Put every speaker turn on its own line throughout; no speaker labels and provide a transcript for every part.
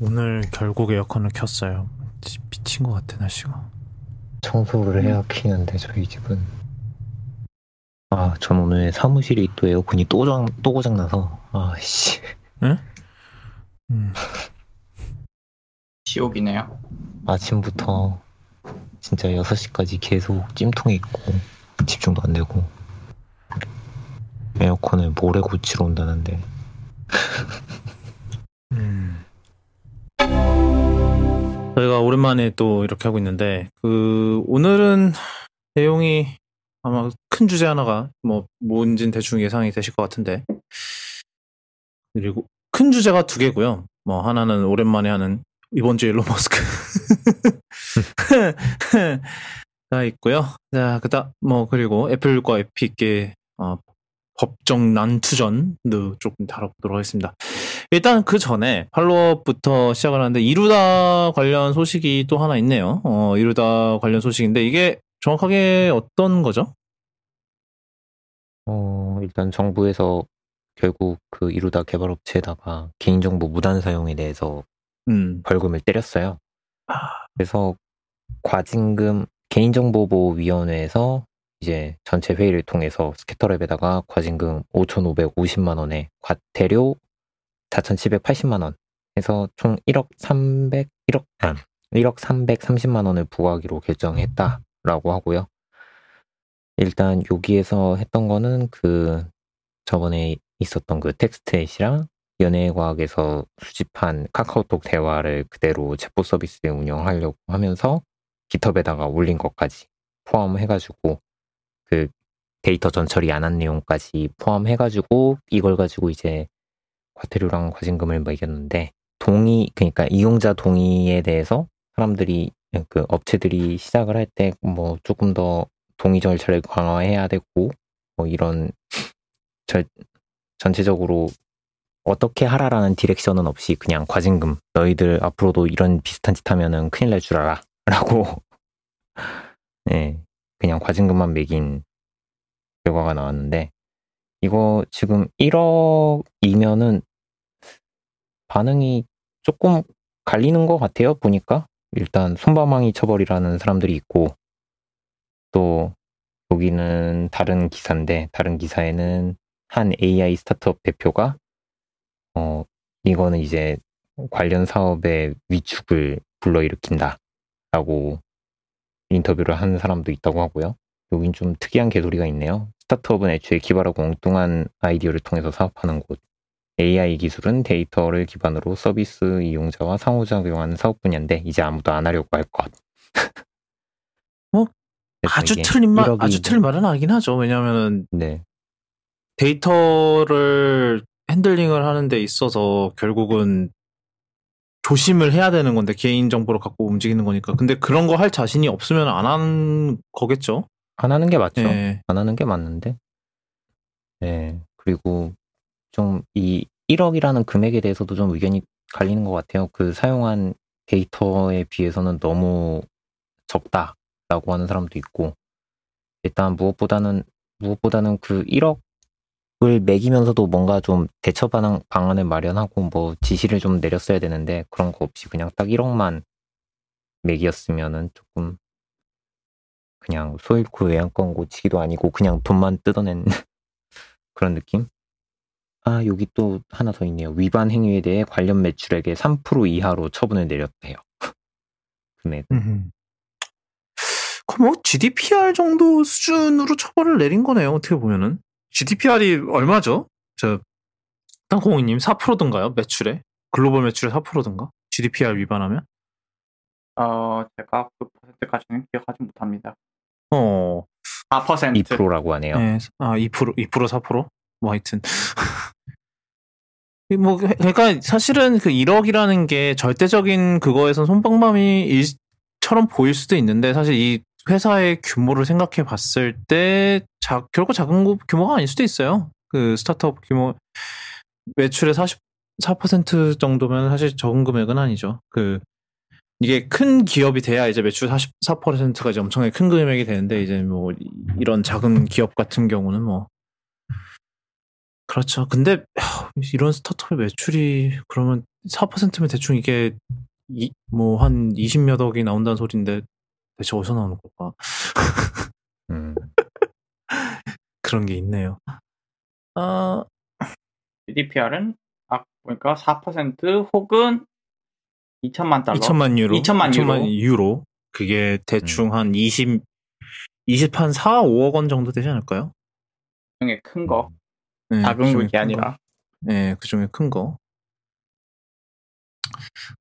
오늘 결국 에어컨을 켰어요. 미친 것 같아 날씨가.
청소를 해야 키는데 저희 집은 아, 전 오늘 사무실이 또 에어컨이 또, 장, 또 고장나서 아 씨
응? 음.
지옥이네요.
아침부터 진짜 6시까지 계속 찜통에 있고 집중도 안 되고 에어컨을 모레 고치러 온다는데
음. 저희가 오랜만에 또 이렇게 하고 있는데 그 오늘은 내용이 아마 큰 주제 하나가 뭐 뭔진 대충 예상이 되실 것 같은데 그리고 큰 주제가 두 개고요. 뭐 하나는 오랜만에 하는 이번 주 일론 머스크 가 있고요. 자 그다 뭐 그리고 애플과 에픽의 어, 법정 난투전도 조금 다뤄보도록 하겠습니다. 일단 그 전에 팔로업부터 시작을 하는데 이루다 관련 소식이 또 하나 있네요. 어, 이루다 관련 소식인데 이게 정확하게 어떤 거죠?
어, 일단 정부에서 결국 그 이루다 개발업체에다가 개인정보 무단 사용에 대해서
음.
벌금을 때렸어요.
아.
그래서 과징금 개인정보보호위원회에서 이제 전체 회의를 통해서 스캐터랩에다가 과징금 5,550만 원에 과태료 4,780만 원 해서 총 1억 300 1억 아, 1억 330만 원을 부과하기로 결정했다라고 하고요. 일단 여기에서 했던 거는 그 저번에 있었던 그 텍스트잇이랑 연예과학에서 수집한 카카오톡 대화를 그대로 챗봇 서비스에 운영하려고 하면서 깃허브에다가 올린 것까지 포함해가지고 그 데이터 전처리 안 한 내용까지 포함해가지고 이걸 가지고 이제 과태료랑 과징금을 매겼는데 동의 그러니까 이용자 동의에 대해서 사람들이 그 업체들이 시작을 할 때 뭐 조금 더 동의 절차를 강화해야 되고 뭐 이런 절, 전체적으로 어떻게 하라라는 direction은 없이 그냥 과징금 너희들 앞으로도 이런 비슷한 짓 하면은 큰일 날 줄 알아 라고 네 그냥 과징금만 매긴 결과가 나왔는데 이거 지금 1억이면은 반응이 조금 갈리는 것 같아요 보니까 일단 손바망이 처벌이라는 사람들이 있고 또 여기는 다른 기사인데 다른 기사에는 한 AI 스타트업 대표가 어 이거는 이제 관련 사업의 위축을 불러일으킨다 라고 인터뷰를 한 사람도 있다고 하고요. 여긴 좀 특이한 개소리가 있네요. 스타트업은 애초에 기발하고 엉뚱한 아이디어를 통해서 사업하는 곳. AI 기술은 데이터를 기반으로 서비스 이용자와 상호작용하는 사업 분야인데 이제 아무도 안 하려고 할 것.
뭐 아주 틀린 말, 아주 틀린 말은 아니긴 하죠. 왜냐하면은
네.
데이터를 handling을 하는 데 있어서 결국은 조심을 해야 되는 건데 개인 정보를 갖고 움직이는 거니까. 근데 그런 거 할 자신이 없으면 안 하는 거겠죠.
안 하는 게 맞죠.
네.
안 하는 게 맞는데. 네. 그리고 좀 이 1억이라는 금액에 대해서도 좀 의견이 갈리는 것 같아요. 그 사용한 데이터에 비해서는 너무 적다라고 하는 사람도 있고, 일단 무엇보다는, 무엇보다는 그 1억을 매기면서도 뭔가 좀 대처 반응, 방안을 마련하고 뭐 지시를 좀 내렸어야 되는데 그런 거 없이 그냥 딱 1억만 매기었으면은 조금 그냥 소 잃고 외양권 고치기도 아니고 그냥 돈만 뜯어낸 그런 느낌? 아, 여기 또 하나 더 있네요. 위반 행위에 대해 관련 매출액의 3% 이하로 처분을 내렸대요. 금액.
그럼 뭐 GDPR 정도 수준으로 처벌을 내린 거네요. 어떻게 보면은. GDPR이 얼마죠? 저 땅콩이님 4%든가요? 매출에? 글로벌 매출의 4%든가? GDPR 위반하면?
어, 제가 그 퍼센트까지는 기억하지 못합니다.
어.
4%.
2%라고 하네요.
네. 아, 2%, 2%, 4%? 뭐 하여튼. 뭐, 그러니까 사실은 그 1억이라는 게 절대적인 그거에선 손방망이 일처럼 보일 수도 있는데 사실 이 회사의 규모를 생각해 봤을 때 자, 결코 작은 규모가 아닐 수도 있어요. 그 스타트업 규모 매출의 44% 정도면 사실 적은 금액은 아니죠. 그 이게 큰 기업이 돼야 이제 매출 44%가 이제 엄청나게 큰 금액이 되는데 이제 뭐 이런 작은 기업 같은 경우는 뭐 그렇죠. 근데 이런 스타트업의 매출이 그러면 4%면 대충 이게 뭐 한 20몇 억이 나온다는 소리인데 대체 어디서 나오는 걸까? 음. 그런 게 있네요. 아,
GDPR은 아 보니까 4% 혹은 2천만 달러.
2천만 유로.
2천만, 2천만
유로. 유로. 그게 대충 음. 한 20, 20, 한 4, 5억 원 정도 되지 않을까요?
그 중에 큰 거. 네, 작은 그게 아니라.
네, 그 중에 큰 거.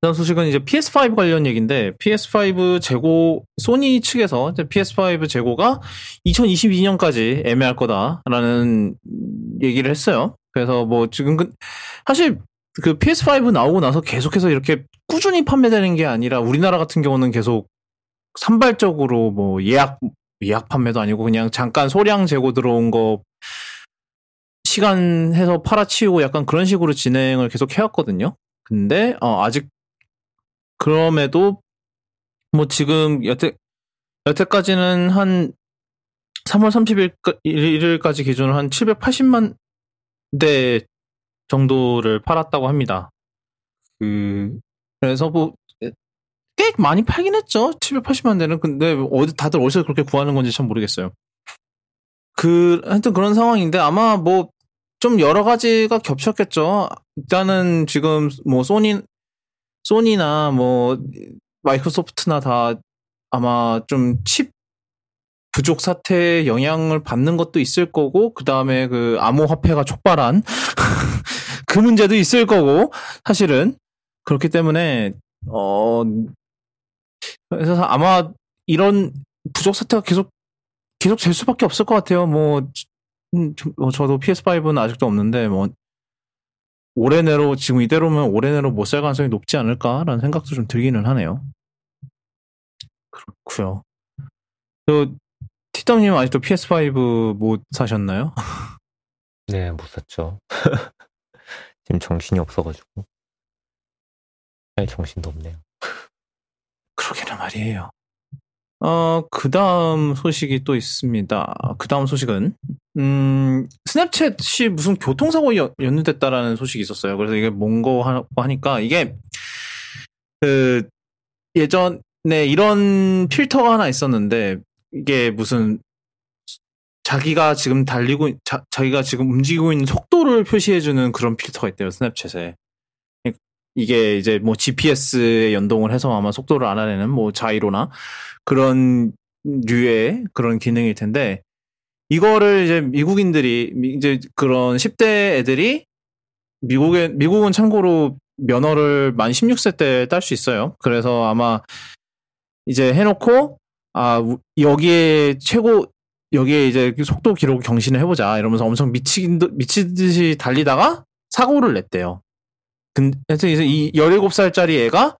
다음 소식은 이제 PS5 관련 얘기인데 PS5 재고 소니 측에서 PS5 재고가 2022년까지 애매할 거다라는 얘기를 했어요. 그래서 뭐 지금 그 사실 그 PS5 나오고 나서 계속해서 이렇게 꾸준히 판매되는 게 아니라 우리나라 같은 경우는 계속 산발적으로 뭐 예약 예약 판매도 아니고 그냥 잠깐 소량 재고 들어온 거 시간 해서 팔아치우고 약간 그런 식으로 진행을 계속 해왔거든요. 근데 어, 아직 그럼에도 뭐 지금 여태 여태까지는 한 3월 30일까지 기준으로 한 780만 대 정도를 팔았다고 합니다. 그 그래서 뭐 꽤 많이 팔긴 했죠. 780만 대는 근데 어디 다들 어디서 그렇게 구하는 건지 참 모르겠어요. 그 하여튼 그런 상황인데 아마 뭐 좀 여러 가지가 겹쳤겠죠. 일단은 지금 뭐 소니 소니나 뭐 마이크로소프트나 다 아마 좀 칩 부족 사태에 영향을 받는 것도 있을 거고 그 다음에 그 암호화폐가 촉발한 그 문제도 있을 거고 사실은 그렇기 때문에 어 그래서 아마 이런 부족 사태가 계속 계속 될 수밖에 없을 것 같아요. 뭐, 음, 뭐 저도 PS5는 아직도 없는데 뭐 올해 내로 지금 이대로면 올해 내로 못 살 가능성이 높지 않을까라는 생각도 좀 들기는 하네요. 그렇고요. 그 티덤님 아직도 PS5 못 사셨나요?
네, 못 샀죠. 지금 정신이 없어가지고 할 정신도 없네요.
그러게나 말이에요. 어, 그 다음 소식이 또 있습니다. 그 다음 소식은, 음, 스냅챗이 무슨 교통사고에 연루됐다라는 소식이 있었어요. 그래서 이게 뭔거 하니까, 이게, 그, 예전에 이런 필터가 하나 있었는데, 이게 무슨, 자기가 지금 달리고, 자, 자기가 지금 움직이고 있는 속도를 표시해주는 그런 필터가 있대요, 스냅챗에. 이게 이제 뭐 GPS에 연동을 해서 아마 속도를 알아내는 뭐 자이로나 그런 류의 그런 기능일 텐데 이거를 이제 미국인들이 이제 그런 10대 애들이 미국에 미국은 참고로 면허를 만 16세 때 딸 수 있어요. 그래서 아마 이제 해놓고 아 여기에 최고 여기에 이제 속도 기록 경신을 해보자 이러면서 엄청 미친 미치듯이 달리다가 사고를 냈대요. 근데 이 17살짜리 애가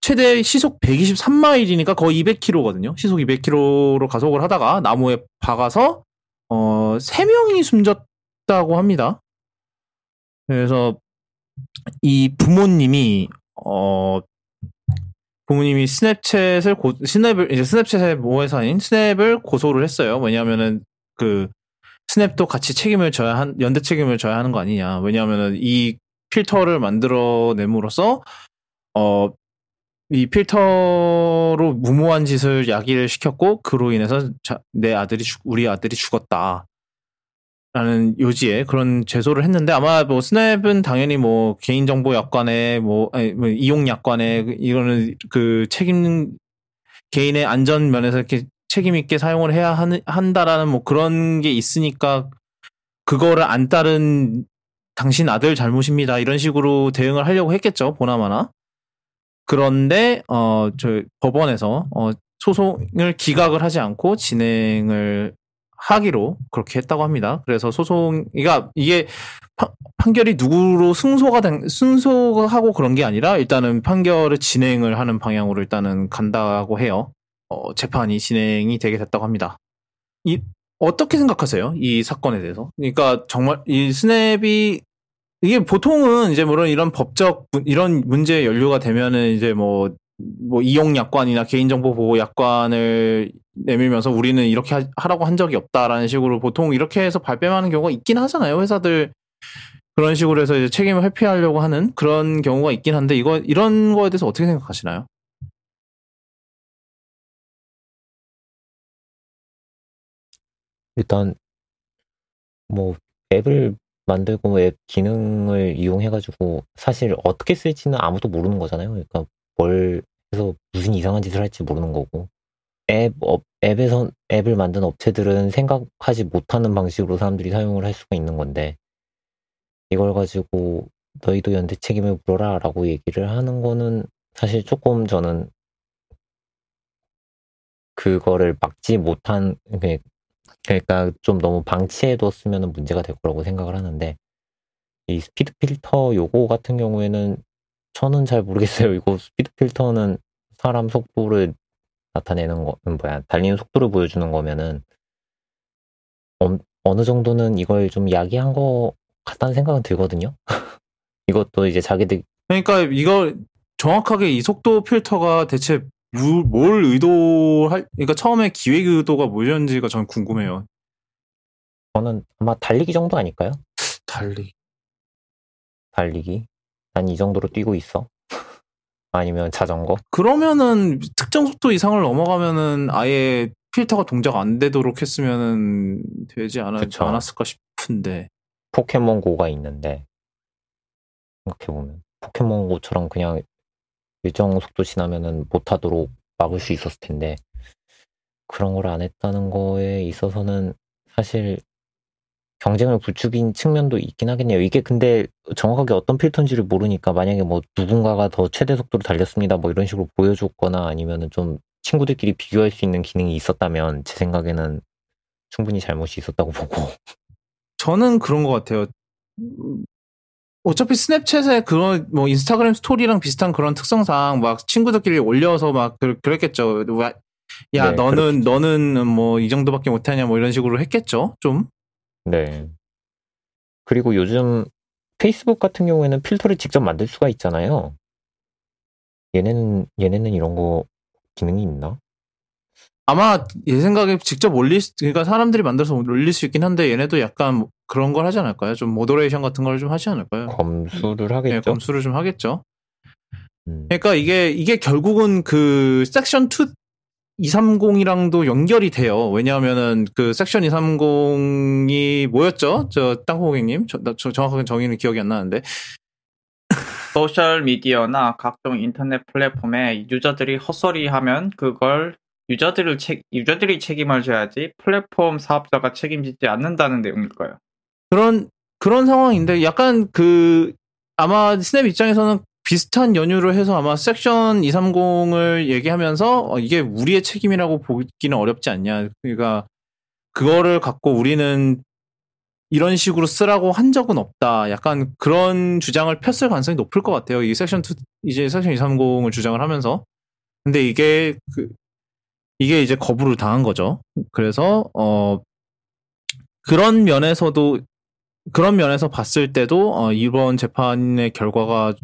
최대 시속 123마일이니까 거의 200km거든요. 시속 200km로 가속을 하다가 나무에 박아서 어 3명이 숨졌다고 합니다. 그래서 이 부모님이 어 부모님이 스냅챗을 고, 스냅을 이제 스냅챗의 모회사인 스냅을 고소를 했어요. 왜냐하면은 그 스냅도 같이 책임을 져야 한 연대 책임을 져야 하는 거 아니냐. 왜냐하면은 이 필터를 만들어냄으로써 어, 이 필터로 무모한 짓을 야기를 시켰고 그로 인해서 자, 내 아들이 죽, 우리 아들이 죽었다. 라는 요지에 그런 제소를 했는데 아마 뭐 스냅은 당연히 뭐 개인정보 약관에 뭐, 아니, 뭐 이용 약관에 이거는 그 책임 개인의 안전 면에서 이렇게 책임 있게 사용을 해야 하는, 한다라는 뭐 그런 게 있으니까 그거를 안 따른 당신 아들 잘못입니다. 이런 식으로 대응을 하려고 했겠죠. 보나마나. 그런데 어 저 법원에서 어 소송을 기각을 하지 않고 진행을 하기로 그렇게 했다고 합니다. 그래서 소송, 그러니까 이게 파, 판결이 누구로 승소가 된, 승소하고 그런 게 아니라 일단은 판결을 진행을 하는 방향으로 일단은 간다고 해요. 어, 재판이 진행이 되게 됐다고 합니다. 이, 어떻게 생각하세요? 이 사건에 대해서? 그러니까 정말 이 스냅이 이게 보통은 이제 물론 이런 법적 이런 문제 연류가 되면은 이제 뭐 뭐뭐 이용 약관이나 개인정보 보호 약관을 내밀면서 우리는 이렇게 하, 라고한 적이 없다라는 식으로 보통 이렇게 해서 발뺌하는 경우가 있긴 하잖아요. 회사들 그런 식으로 해서 이제 책임을 회피하려고 하는 그런 경우가 있긴 한데 이거 이런 거에 대해서 어떻게 생각하시나요?
일단 뭐 앱을 만들고 뭐앱 기능을 이용해가지고 사실 어떻게 쓸지는 아무도 모르는 거잖아요. 그러니까 뭘 해서 무슨 이상한 짓을 할지 모르는 거고. 앱 업, 앱에서 앱을 만든 업체들은 생각하지 못하는 방식으로 사람들이 사용을 할 수가 있는 건데 이걸 가지고 너희도 연대 책임을 물어라라고 얘기를 하는 거는 사실 조금 저는 그거를 막지 못한 그러니까 좀 너무 방치해뒀으면 문제가 될 거라고 생각을 하는데 이 스피드 필터 요거 같은 경우에는 저는 잘 모르겠어요. 이거 스피드 필터는 사람 속도를 나타내는 거 뭐야 달리는 속도를 보여주는 거면은 어, 어느 정도는 이걸 좀 야기한 거 같다는 생각은 들거든요. 이것도 이제 자기들
그러니까 이거 정확하게 이 속도 필터가 대체 뭘 의도할 그러니까 처음에 기획 의도가 뭐였는지가 전 궁금해요.
저는 아마 달리기 정도 아닐까요?
달리
달리기 난 이 정도로 뛰고 있어. 아니면 자전거?
그러면은 특정 속도 이상을 넘어가면은 아예 필터가 동작 안 되도록 했으면은 되지 않았, 않았을까 싶은데.
포켓몬고가 있는데 생각해보면 포켓몬고처럼 그냥 일정 속도 지나면은 못하도록 막을 수 있었을 텐데 그런 걸 안 했다는 거에 있어서는 사실 경쟁을 부추긴 측면도 있긴 하겠네요. 이게 근데 정확하게 어떤 필터인지를 모르니까 만약에 뭐 누군가가 더 최대 속도로 달렸습니다. 뭐 이런 식으로 보여줬거나 아니면은 좀 친구들끼리 비교할 수 있는 기능이 있었다면 제 생각에는 충분히 잘못이 있었다고 보고.
저는 그런 것 같아요. 어차피 스냅챗에 그런 뭐 인스타그램 스토리랑 비슷한 그런 특성상 막 친구들끼리 올려서 막 그, 랬겠죠 야 네, 너는 그렇겠죠. 너는 뭐 이 정도밖에 못하냐 뭐 이런 식으로 했겠죠 좀.
네. 그리고 요즘 페이스북 같은 경우에는 필터를 직접 만들 수가 있잖아요. 얘네는 얘네는 이런 거 기능이 있나?
아마 제 생각에 직접 올릴 수, 그러니까 사람들이 만들어서 올릴 수 있긴 한데 얘네도 약간 그런 걸 하지 않을까요? 좀 moderation 같은 걸 좀 하지 않을까요?
검수를 하겠죠. 네,
검수를 좀 하겠죠. 음. 그러니까 이게 이게 결국은 그 섹션 2 230이랑도 연결이 돼요. 왜냐하면은 그 섹션 230이 뭐였죠? 저 땅콩고객님, 저, 저 정확하게 정의는 기억이 안 나는데
소셜 미디어나 각종 인터넷 플랫폼에 유저들이 헛소리하면 그걸 유저들을 책 유저들이 책임을 져야지 플랫폼 사업자가 책임지지 않는다는 내용일 거예요.
그런 그런 상황인데 약간 그 아마 스냅 입장에서는 비슷한 연유를 해서 아마 섹션 230을 얘기하면서 어, 이게 우리의 책임이라고 보기는 어렵지 않냐. 그러니까 그거를 갖고 우리는 이런 식으로 쓰라고 한 적은 없다. 약간 그런 주장을 폈을 가능성이 높을 것 같아요. 이 섹션 2 이제 섹션 230을 주장을 하면서. 근데 이게 그 이게 이제 거부를 당한 거죠. 그래서 어 그런 면에서도 그런 면에서 봤을 때도 어, 이번 재판의 결과가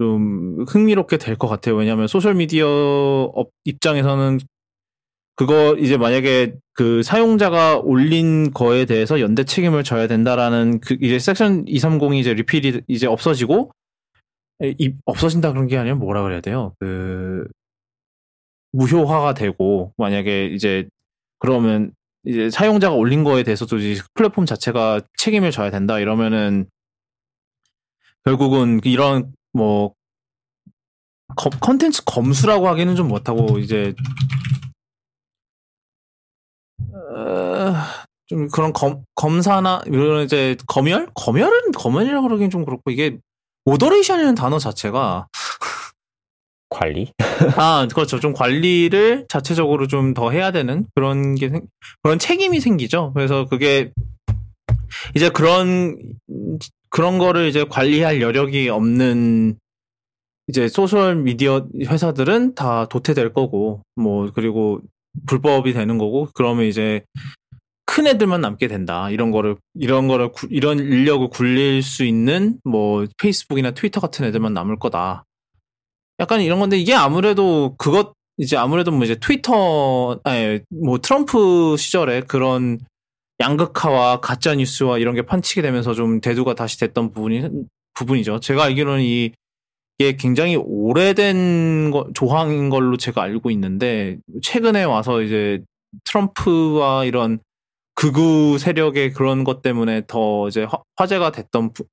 좀 흥미롭게 될 것 같아요. 왜냐하면 소셜 미디어 업 입장에서는 그거 이제 만약에 그 사용자가 올린 거에 대해서 연대 책임을 져야 된다라는 그 이제 섹션 230이 이제 repeal이 이제 없어지고 이 없어진다 그런 게 아니라 뭐라 그래야 돼요? 그 무효화가 되고 만약에 이제 그러면 이제 사용자가 올린 거에 대해서도 이제 플랫폼 자체가 책임을 져야 된다 이러면은 결국은 이런 뭐 컨텐츠 검수라고 하기는 좀 못하고 이제 어, 좀 그런 검, 검사나 이런 이제 검열 검열은 검열이라고 그러기는 좀 그렇고 이게 moderation이라는 단어 자체가
관리?
아, 그렇죠. 좀 관리를 자체적으로 좀 더 해야 되는 그런 게 생, 그런 책임이 생기죠. 그래서 그게 이제 그런 그런 거를 이제 관리할 여력이 없는 이제 소셜 미디어 회사들은 다 도태될 거고 뭐 그리고 불법이 되는 거고 그러면 이제 큰 애들만 남게 된다. 이런 거를 이런 거를 구, 이런 인력을 굴릴 수 있는 뭐 페이스북이나 트위터 같은 애들만 남을 거다. 약간 이런 건데 이게 아무래도 그것 이제 아무래도 뭐 이제 트위터 아니 뭐 트럼프 시절에 그런 양극화와 가짜 뉴스와 이런 게 판치게 되면서 좀 대두가 다시 됐던 부분이 부분이죠. 제가 알기로는 이 이게 굉장히 오래된 거, 조항인 걸로 제가 알고 있는데 최근에 와서 이제 트럼프와 이런 극우 세력의 그런 것 때문에 더 이제 화, 제가 됐던 부,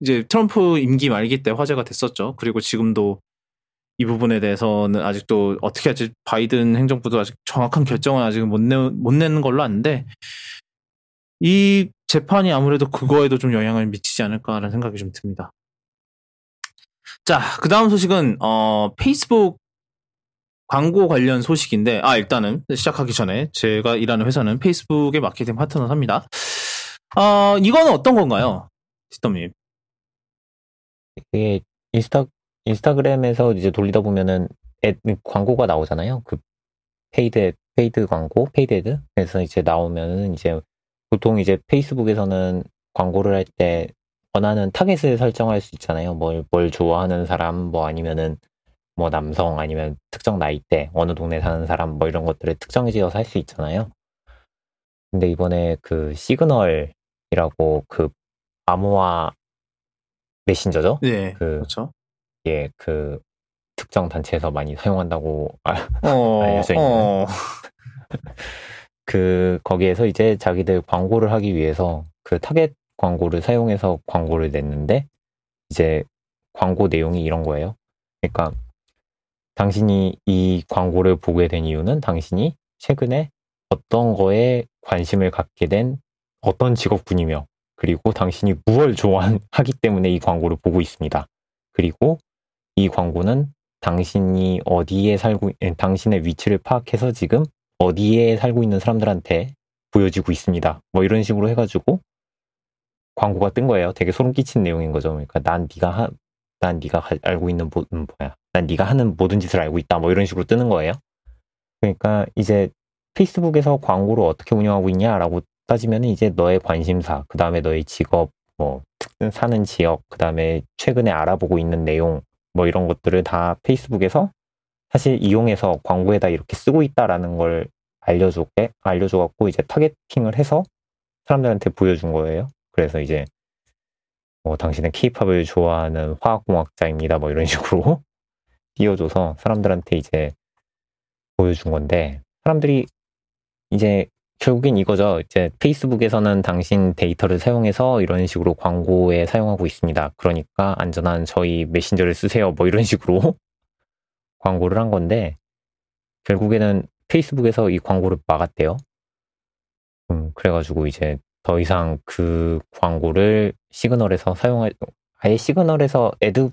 이제 트럼프 임기 말기 때 화제가 됐었죠. 그리고 지금도 이 부분에 대해서는 아직도 어떻게 할지 바이든 행정부도 아직 정확한 결정은 아직 못, 내, 못 내는 걸로 아는데 이 재판이 아무래도 그거에도 좀 영향을 미치지 않을까라는 생각이 좀 듭니다. 자, 그 다음 소식은, 어, 페이스북 광고 관련 소식인데, 아, 일단은 시작하기 전에 제가 일하는 회사는 페이스북의 마케팅 파트너사입니다. 어, 이거는 어떤 건가요? 시더님.
이게 인스타, 인스타그램에서 이제 돌리다 보면은 애, 광고가 나오잖아요. 그 paid, paid 광고, paid ad. 그래서 이제 나오면은 이제 보통 이제 페이스북에서는 광고를 할 때 원하는 타겟을 설정할 수 있잖아요. 뭘, 뭘 좋아하는 사람, 뭐 아니면은 뭐 남성 아니면 특정 나이대, 어느 동네 사는 사람 뭐 이런 것들을 특정 지어서 할 수 있잖아요. 근데 이번에 그 시그널이라고 그 암호화 메신저죠?
네. 그, 그렇죠.
예, 그 특정 단체에서 많이 사용한다고 어, 알려져 있는 어. 그 거기에서 이제 자기들 광고를 하기 위해서 그 타겟 광고를 사용해서 광고를 냈는데 이제 광고 내용이 이런 거예요. 그러니까 당신이 이 광고를 보게 된 이유는 당신이 최근에 어떤 거에 관심을 갖게 된 어떤 직업군이며 그리고 당신이 무엇을 좋아하기 때문에 이 광고를 보고 있습니다. 그리고 이 광고는 당신이 어디에 살고, 당신의 위치를 파악해서 지금 어디에 살고 있는 사람들한테 보여지고 있습니다. 뭐 이런 식으로 해가지고 광고가 뜬 거예요. 되게 소름 끼치는 내용인 거죠. 그러니까 난 네가 하, 난 네가 알고 있는 모, 음, 뭐야, 난 네가 하는 모든 짓을 알고 있다. 뭐 이런 식으로 뜨는 거예요. 그러니까 이제 페이스북에서 광고를 어떻게 운영하고 있냐라고 따지면 이제 너의 관심사, 그 다음에 너의 직업, 뭐 사는 지역, 그 다음에 최근에 알아보고 있는 내용, 뭐 이런 것들을 다 페이스북에서 사실 이용해서 광고에다 이렇게 쓰고 있다라는 걸 알려주게 알려줘갖고 이제 타겟팅을 해서 사람들한테 보여준 거예요. 그래서 이제 뭐 당신은 케이팝을 좋아하는 화학공학자입니다. 뭐 이런 식으로 띄워줘서 사람들한테 이제 보여준 건데 사람들이 이제 결국엔 이거죠. 이제 페이스북에서는 당신 데이터를 사용해서 이런 식으로 광고에 사용하고 있습니다. 그러니까 안전한 저희 메신저를 쓰세요. 뭐 이런 식으로 광고를 한 건데 결국에는 페이스북에서 이 광고를 막았대요. 음, 그래가지고 이제 더 이상 그 광고를 시그널에서 사용할 아예 시그널에서 ad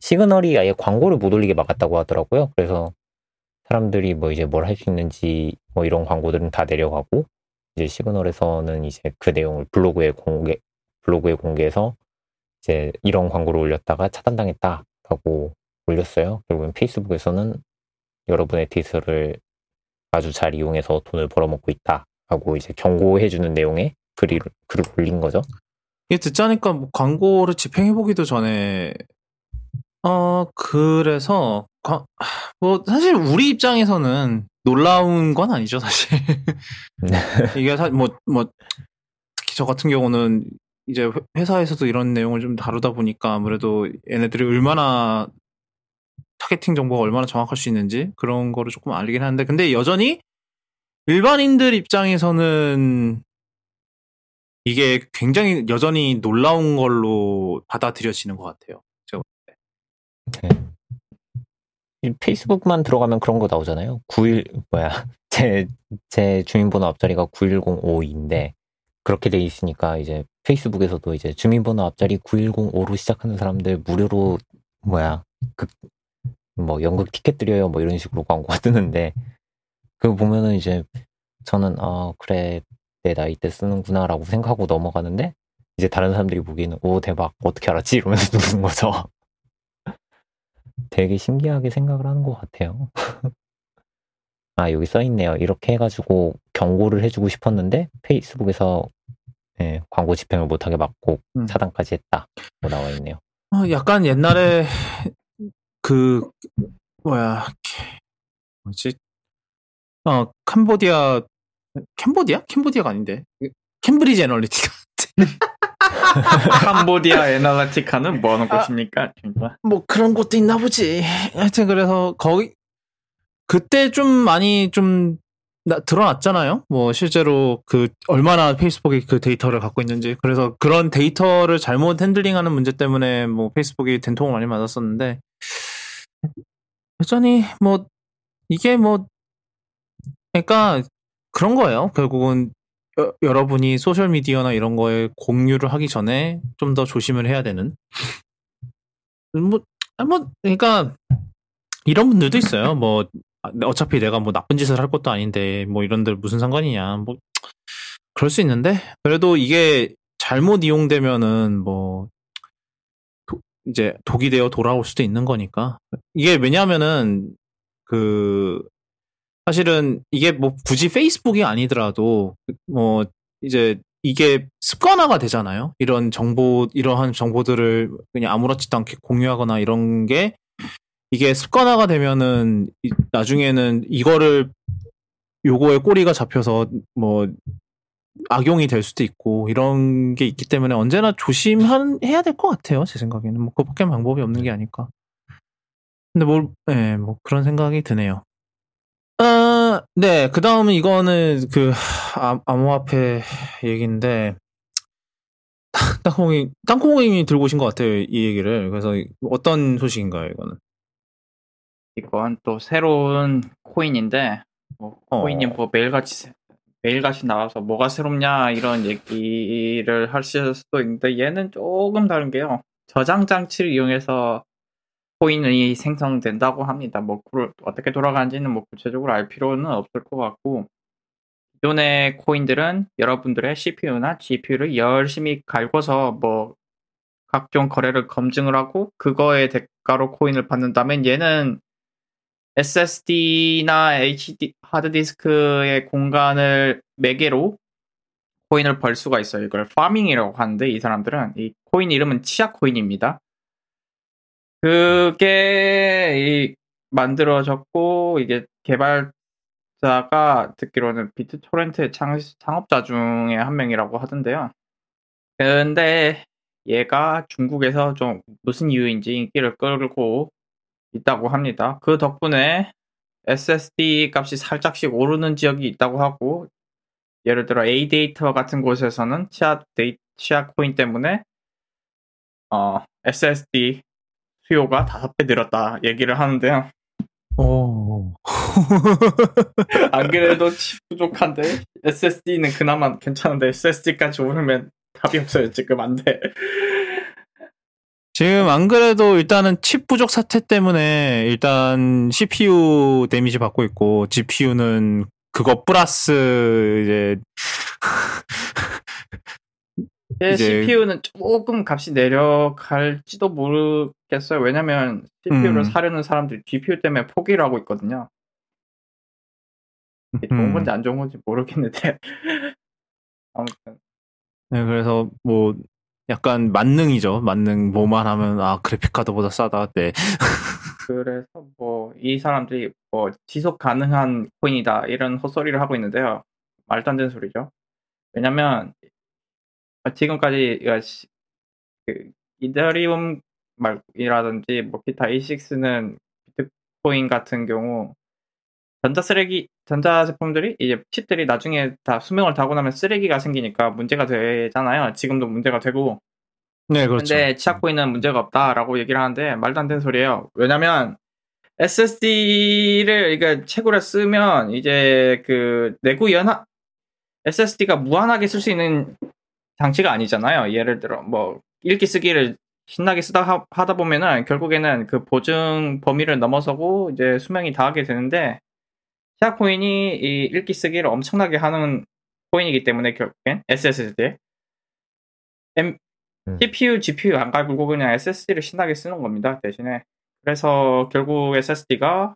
시그널이 아예 광고를 못 올리게 막았다고 하더라고요. 그래서 사람들이 뭐 이제 뭘 할 수 있는지 뭐 이런 광고들은 다 내려가고 이제 시그널에서는 이제 그 내용을 블로그에 공개 블로그에 공개해서 이제 이런 광고를 올렸다가 차단당했다라고 올렸어요. 결국엔 페이스북에서는 여러분의 데이터를 아주 잘 이용해서 돈을 벌어먹고 있다. 하고 이제 경고해주는 내용의 글을, 글을 올린 거죠.
이게 듣자니까 뭐 광고를 집행해보기도 전에, 어, 그래서, 뭐, 사실 우리 입장에서는 놀라운 건 아니죠, 사실. 네. 이게 사, 뭐, 뭐, 특히 저 같은 경우는 이제 회사에서도 이런 내용을 좀 다루다 보니까 아무래도 얘네들이 얼마나 targeting 정보가 얼마나 정확할 수 있는지 그런 거를 조금 알긴 하는데 근데 여전히 일반인들 입장에서는 이게 굉장히 여전히 놀라운 걸로 받아들여지는 것 같아요. 제가 네.
페이스북만 들어가면 그런 거 나오잖아요. 91 뭐야 제 제 주민번호 앞자리가 91052인데 그렇게 돼 있으니까 이제 페이스북에서도 이제 주민번호 앞자리 9105로 시작하는 사람들 무료로 뭐야 그 뭐 연극 티켓 드려요 뭐 이런 식으로 광고가 뜨는데 그거 보면은 이제 저는 아 그래 내 나이 때 쓰는구나라고 생각하고 넘어가는데 이제 다른 사람들이 보기에는 오 대박 어떻게 알았지 이러면서 누르는 거죠. 되게 신기하게 생각을 하는 것 같아요. 아 여기 써 있네요. 이렇게 해가지고 경고를 해주고 싶었는데 페이스북에서 네, 광고 집행을 못하게 막고 음. 차단까지 했다. 뭐 나와 있네요.
어, 약간 옛날에 그 뭐야 뭐지 어, 캄보디아 캄보디아? 캄보디아가 아닌데 캠브리지 애널리티카
캄보디아 애널리티카는 뭐 하는 곳입니까? 진짜.
뭐 그런 것도 있나 보지. 하여튼 그래서 거기 그때 좀 많이 좀 나, 드러났잖아요. 뭐 실제로 그 얼마나 페이스북이 그 데이터를 갖고 있는지. 그래서 그런 데이터를 잘못 handling하는 문제 때문에 뭐 페이스북이 된통을 많이 맞았었는데 여전히 뭐 이게 뭐 그러니까 그런 거예요. 결국은 여, 여러분이 소셜 미디어나 이런 거에 공유를 하기 전에 좀 더 조심을 해야 되는. 뭐, 뭐, 그러니까 이런 분들도 있어요. 뭐 어차피 내가 뭐 나쁜 짓을 할 것도 아닌데 뭐 이런들 무슨 상관이냐. 뭐 그럴 수 있는데 그래도 이게 잘못 이용되면은 뭐 도, 이제 독이 되어 돌아올 수도 있는 거니까 이게 왜냐하면은 그 사실은 이게 뭐 굳이 페이스북이 아니더라도 뭐 이제 이게 습관화가 되잖아요. 이런 정보, 이러한 정보들을 그냥 아무렇지도 않게 공유하거나 이런 게 이게 습관화가 되면은 나중에는 이거를 요거에 꼬리가 잡혀서 뭐 악용이 될 수도 있고 이런 게 있기 때문에 언제나 조심해야 될 것 같아요. 제 생각에는 뭐 그밖에 방법이 없는 게 아닐까. 근데 뭘, 예, 네, 뭐 그런 생각이 드네요. 어, 네. 그 다음은 이거는 그, 아, 암호화폐 얘기인데, 땅콩이, 땅콩이 들고 오신 것 같아요. 이 얘기를. 그래서 어떤 소식인가요, 이거는?
이건 또 새로운 코인인데, 뭐
어.
코인이 뭐 매일같이, 매일같이 나와서 뭐가 새롭냐, 이런 얘기를 하실 수도 있는데, 얘는 조금 다른 게요. 저장 장치를 이용해서 코인이 생성된다고 합니다. 뭐 어떻게 돌아가는지는 뭐 구체적으로 알 필요는 없을 것 같고 기존의 코인들은 여러분들의 CPU나 GPU를 열심히 갈궈서 뭐 각종 거래를 검증을 하고 그거의 대가로 코인을 받는다면 얘는 SSD나 HD 하드디스크의 공간을 매개로 코인을 벌 수가 있어요. 이걸 파밍이라고 하는데 이 사람들은 이 코인 이름은 치아 코인입니다. 그게 만들어졌고 이게 개발자가 듣기로는 비트토렌트 창, 창업자 중에 한 명이라고 하던데요. 근데 얘가 중국에서 좀 무슨 이유인지 인기를 끌고 있다고 합니다. 그 덕분에 SSD 값이 살짝씩 오르는 지역이 있다고 하고 예를 들어 ADATA 같은 곳에서는 치아 데이 치아 코인 때문에 어, SSD 수요가 다섯 배 늘었다 얘기를 하는데요.
오.
안 그래도 칩 부족한데 SSD는 그나마 괜찮은데 SSD까지 오르면 답이 없어요. 지금 안 돼.
지금 안 그래도 일단은 칩 부족 사태 때문에 일단 CPU 데미지 받고 있고 GPU는 그거 플러스 이제
제 CPU는 조금 값이 내려갈지도 모르겠어요. 왜냐면 CPU를
음.
사려는 사람들이 GPU 때문에 포기를 하고 있거든요. 좋은
음.
건지 안 좋은 건지 모르겠는데 아무튼
네, 그래서 뭐 약간 만능이죠. 만능 뭐만 하면 아 그래픽 카드보다 싸다. 네.
그래서 뭐 이 사람들이 뭐 지속 가능한 코인이다 이런 헛소리를 하고 있는데요. 말도 안 되는 소리죠. 왜냐면 지금까지 그 이더리움 말이라든지 뭐 기타 A6는 비트코인 같은 경우 전자 쓰레기 전자 제품들이 이제 칩들이 나중에 다 수명을 다고 나면 쓰레기가 생기니까 문제가 되잖아요. 지금도 문제가 되고.
네, 그렇죠.
근데 치아코인은 문제가 없다라고 얘기를 하는데 말도 안 되는 소리예요. 왜냐면 SSD를 그러니까 채굴에 쓰면 이제 그 내구 연합 SSD가 무한하게 쓸 수 있는 장치가 아니잖아요. 예를 들어 뭐 읽기 쓰기를 신나게 쓰다 하, 하다 보면은 결국에는 그 보증 범위를 넘어서고 이제 수명이 다하게 되는데 시아 코인이 이 읽기 쓰기를 엄청나게 하는 코인이기 때문에 결국엔 SSD M,
음.
CPU, GPU 안 갈고 그냥 SSD를 신나게 쓰는 겁니다. 대신에 그래서 결국 SSD가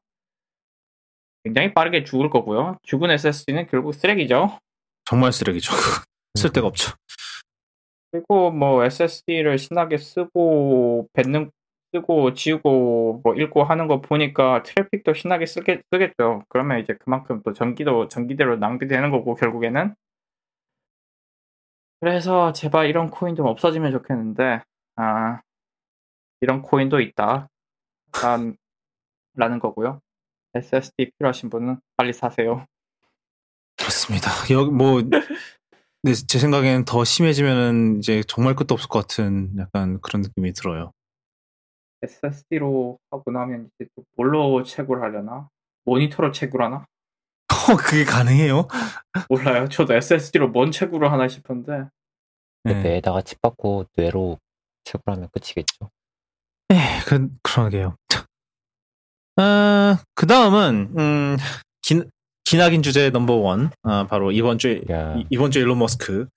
굉장히 빠르게 죽을 거고요. 죽은 SSD는 결국 쓰레기죠.
정말 쓰레기죠. 쓸 데가 없죠.
그리고 뭐 SSD를 신나게 쓰고 뱉는 쓰고 지우고 뭐 읽고 하는 거 보니까 트래픽도 신나게 쓰게, 쓰겠죠. 그러면 이제 그만큼 또 전기도 전기대로 낭비되는 거고 결국에는 그래서 제발 이런 코인 좀 없어지면 좋겠는데 아 이런 코인도 있다 란, 라는 거고요. SSD 필요하신 분은 빨리 사세요.
그렇습니다. 여기 뭐, 네, 제 생각에는 더 심해지면은 이제 정말 끝도 없을 것 같은 약간 그런 느낌이 들어요.
SSD로 하고 나면 이제 또 뭘로 채굴 하려나? 모니터로 채굴하나?
어, 그게 가능해요?
몰라요. 저도 SSD로 뭔 채굴을 하나 싶은데.
네.
뇌에다가 칩 받고 뇌로 채굴하면 끝이겠죠.
네, 그, 그러게요. 어, 그 다음은, 음, 긴, 기나긴 주제 넘버원. 아, 바로 이번 주에,
야,
이번 주 일론 머스크.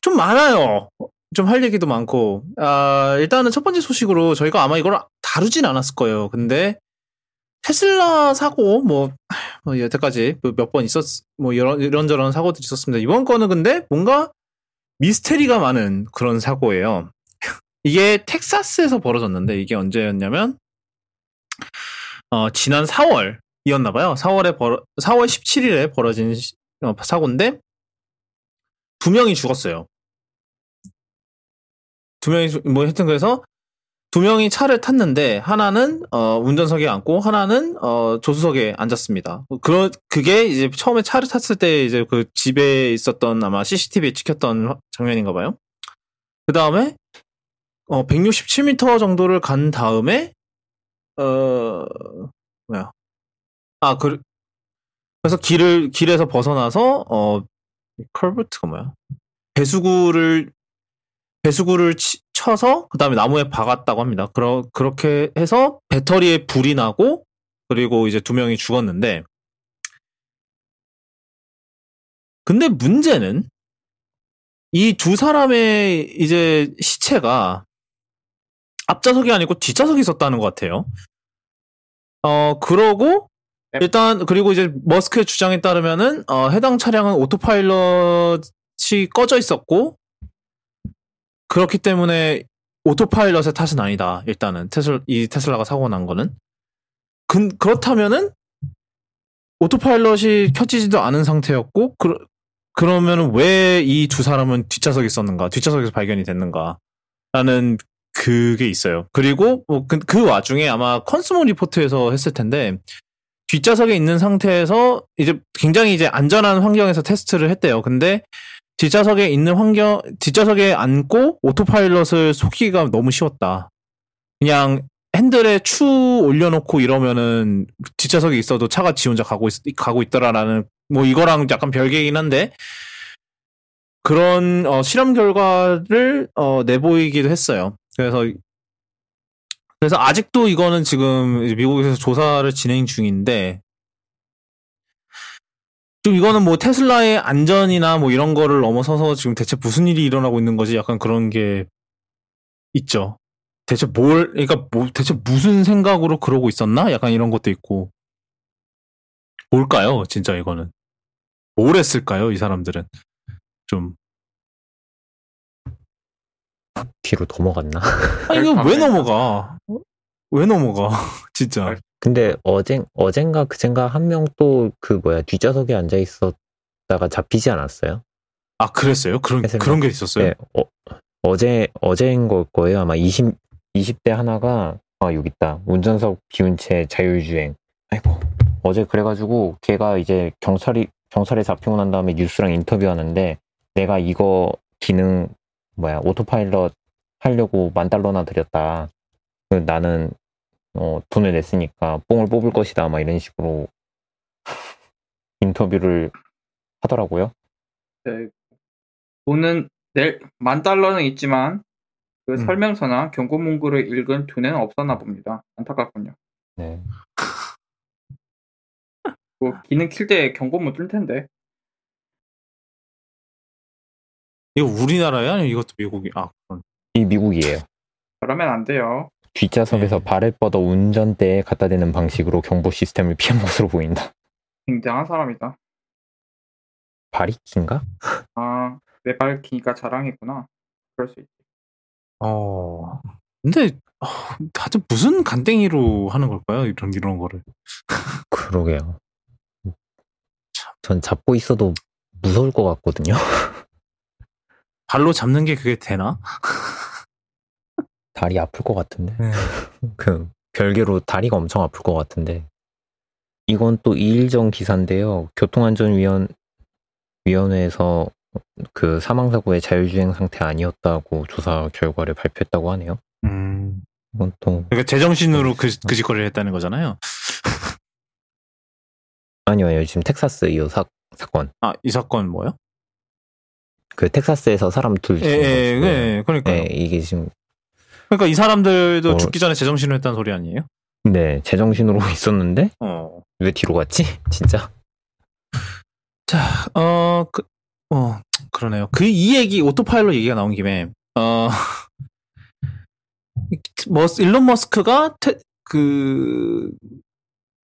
좀 많아요. 좀 할 얘기도 많고. 아, 일단은 첫 번째 소식으로 저희가 아마 이걸 다루진 않았을 거예요. 근데 테슬라 사고 뭐, 뭐 여태까지 몇 번 있었, 뭐 이런, 이런저런 사고들이 있었습니다. 이번 거는 근데 뭔가 미스테리가 많은 그런 사고예요. 이게 텍사스에서 벌어졌는데 이게 언제였냐면 어, 지난 4월이었나 봐요. 4월에 벌어 4월 17일에 벌어진 시- 어, 사고인데 두 명이 죽었어요. 두 명이 죽- 뭐 하여튼 그래서 두 명이 차를 탔는데 하나는 어, 운전석에 앉고 하나는 어, 조수석에 앉았습니다. 그 그게 이제 처음에 차를 탔을 때 이제 그 집에 있었던 아마 CCTV에 찍혔던 화- 장면인가 봐요. 그 다음에 어, 167m 정도를 간 다음에 어 뭐야 아 그, 그래서 길을 길에서 벗어나서 어 커브트가 뭐야 배수구를 배수구를 치- 쳐서 그 다음에 나무에 박았다고 합니다. 그러, 그렇게 해서 배터리에 불이 나고 그리고 이제 두 명이 죽었는데 근데 문제는 이 두 사람의 이제 시체가 앞좌석이 아니고 뒷좌석에 있었다는 것 같아요. 어, 그러고,
네.
일단, 그리고 이제 머스크의 주장에 따르면은, 어, 해당 차량은 오토파일럿이 꺼져 있었고, 그렇기 때문에 오토파일럿의 탓은 아니다. 일단은, 테슬, 이 테슬라가 사고 난 거는. 그, 그렇다면은, 오토파일럿이 켜지지도 않은 상태였고, 그, 그러면은 왜이 두 사람은 뒷좌석에 있었는가? 뒷좌석에서 발견이 됐는가? 라는 그게 있어요. 그리고 뭐 그, 그 와중에 아마 Consumer Report에서 했을 텐데 뒷좌석에 있는 상태에서 이제 굉장히 이제 안전한 환경에서 테스트를 했대요. 근데 뒷좌석에 있는 환경 뒷좌석에 앉고 오토파일럿을 속이기가 너무 쉬웠다. 그냥 핸들에 추 올려놓고 이러면은 뒷좌석에 있어도 차가 지 혼자 가고 있, 가고 있더라라는 뭐 이거랑 약간 별개이긴 한데 그런 어, 실험 결과를 어, 내보이기도 했어요. 그래서 그래서 아직도 이거는 지금 미국에서 조사를 진행 중인데 좀 이거는 뭐 테슬라의 안전이나 뭐 이런 거를 넘어서서 지금 대체 무슨 일이 일어나고 있는 거지 약간 그런 게 있죠. 대체 뭘 그러니까 뭐 대체 무슨 생각으로 그러고 있었나? 약간 이런 것도 있고 뭘까요? 진짜 이거는 뭘 했을까요? 이 사람들은 좀
뒤로 넘어갔나?
아, 이거 왜
그러니까.
넘어가? 어? 왜 넘어가? 진짜.
근데 어젠 어젠가 그젠가 한 명 또 그 뭐야 뒷좌석에 앉아 있었다가 잡히지 않았어요?
아, 그랬어요? 그런,
해설가.
그런 게 있었어요?
네, 어, 어제 어제인 걸 거예요. 아마 20 20대 하나가 아 여기 있다. 운전석 비운 채 자율주행. 아이고 어제 그래가지고 걔가 이제 경찰이 경찰에 잡히고 난 다음에 뉴스랑 인터뷰하는데 내가 이거 기능 뭐야 오토파일럿 하려고 만 달러나 들였다. 그 나는 어, 돈을 냈으니까 뽕을 뽑을 것이다. 막 이런 식으로 인터뷰를 하더라고요.
네. 돈은 낼, 만 달러는 있지만 그
음.
설명서나 경고 문구를 읽은 두뇌는 없었나 봅니다. 안타깝군요.
네.
뭐 기능 킬 때 경고문 뜰 텐데.
이거 우리나라야? 아니면 이것도 미국이? 아, 그런.
이 미국이에요.
그러면 안 돼요.
뒷좌석에서
네.
발을 뻗어 운전대에 갖다 대는 방식으로 경보 시스템을 피한 것으로 보인다.
굉장한 사람이다.
발이 긴가?
아, 내 밝히니까 자랑했구나. 그럴 수 있지.
어. 근데 어, 다들 무슨 간땡이로 하는 걸까요? 이런 이런 거를.
그러게요. 전 잡고 있어도 무서울 것 같거든요.
발로 잡는 게 그게 되나?
다리 아플 것 같은데.
네.
그 별개로 다리가 엄청 아플 것 같은데. 이건 또 이일정 기사인데요. 교통안전위원 위원회에서 그 사망 사고의 자율주행 상태 아니었다고 조사 결과를 발표했다고 하네요.
음.
이건 또
그러니까 제정신으로 그, 그 짓거리를 했다는 거잖아요.
아니요, 아니요. 지금 텍사스 이호 사, 사건.
아, 이 사건 뭐요?
그 텍사스에서 사람 둘
예,
죽은
예,
거 지금.
예, 그러니까.
네, 이게 지금
그러니까 이 사람들도
어.
죽기 전에 제정신을 했다는 소리 아니에요?
네 제정신으로 있었는데
어.
왜 뒤로 갔지? 진짜.
자, 어, 그, 어, 그러네요. 그 이 얘기, 오토파일럿 얘기가 나온 김에, 어, 머스, 일론 머스크가 테, 그,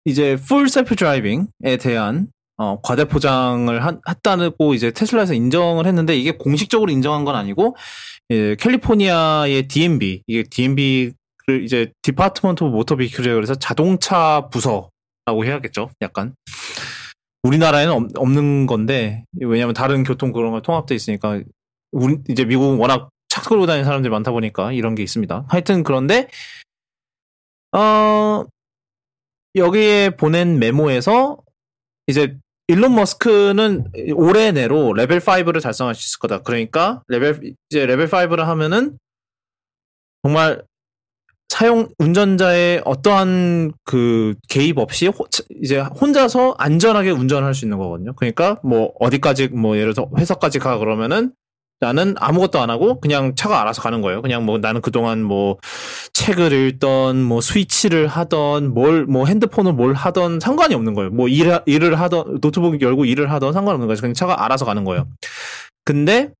이제 Full Self Driving에 대한 어, 과대 포장을 한- 했다고 이제 테슬라에서 인정을 했는데 이게 공식적으로 인정한 건 아니고 예, 캘리포니아의 DMV 이게 DMV를 이제 Department Motor Vehicle이라 그래서 자동차 부서라고 해야겠죠. 약간 우리나라에는 없, 없는 건데 왜냐하면 다른 교통 그런 거 통합돼 있으니까 우리 이제 미국은 워낙 차 끌고 다니는 사람들이 많다 보니까 이런 게 있습니다. 하여튼 그런데 어 여기에 보낸 메모에서 이제 일론 머스크는 올해 내로 레벨 5를 달성할 수 있을 거다. 그러니까 레벨 이제 레벨 5를 하면은 정말 사용 운전자의 어떠한 그 개입 없이 호- 이제 혼자서 안전하게 운전할 수 있는 거거든요. 그러니까 뭐 어디까지 뭐 예를 들어 회사까지 가 그러면은 나는 아무것도 안 하고 그냥 차가 알아서 가는 거예요. 그냥 뭐 나는 그동안 뭐 책을 읽던 뭐 스위치를 하던 뭘 뭐 핸드폰을 뭘 하던 상관이 없는 거예요. 뭐 일, 일을 하던 노트북 열고 일을 하던 상관없는 거예요. 그냥 차가 알아서 가는 거예요. 근데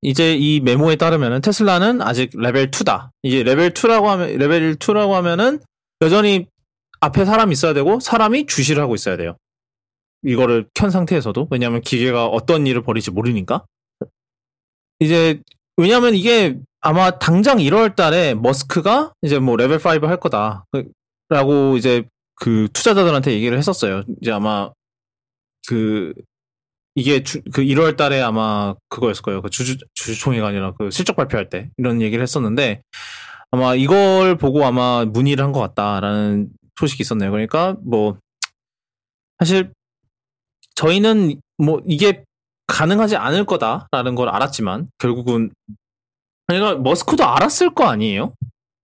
이제 이 메모에 따르면은 테슬라는 아직 레벨 2다. 이제 레벨 2라고 하면 레벨 2라고 하면은 여전히 앞에 사람이 있어야 되고 사람이 주시를 하고 있어야 돼요. 이거를 켠 상태에서도 왜냐하면 기계가 어떤 일을 벌일지 모르니까. 이제 왜냐하면 이게 아마 당장 1월 달에 머스크가 이제 뭐 레벨 5 할 거다. 그- 라고 이제 그 투자자들한테 얘기를 했었어요. 이제 아마 그 이게 주, 그 1월 달에 아마 그거였을 거예요. 그 주주, 주주총회가 아니라 그 실적 발표할 때 이런 얘기를 했었는데 아마 이걸 보고 아마 문의를 한 것 같다라는 소식이 있었네요. 그러니까 뭐 사실 저희는 뭐 이게 가능하지 않을 거다라는 걸 알았지만 결국은 그러니까 머스크도 알았을 거 아니에요.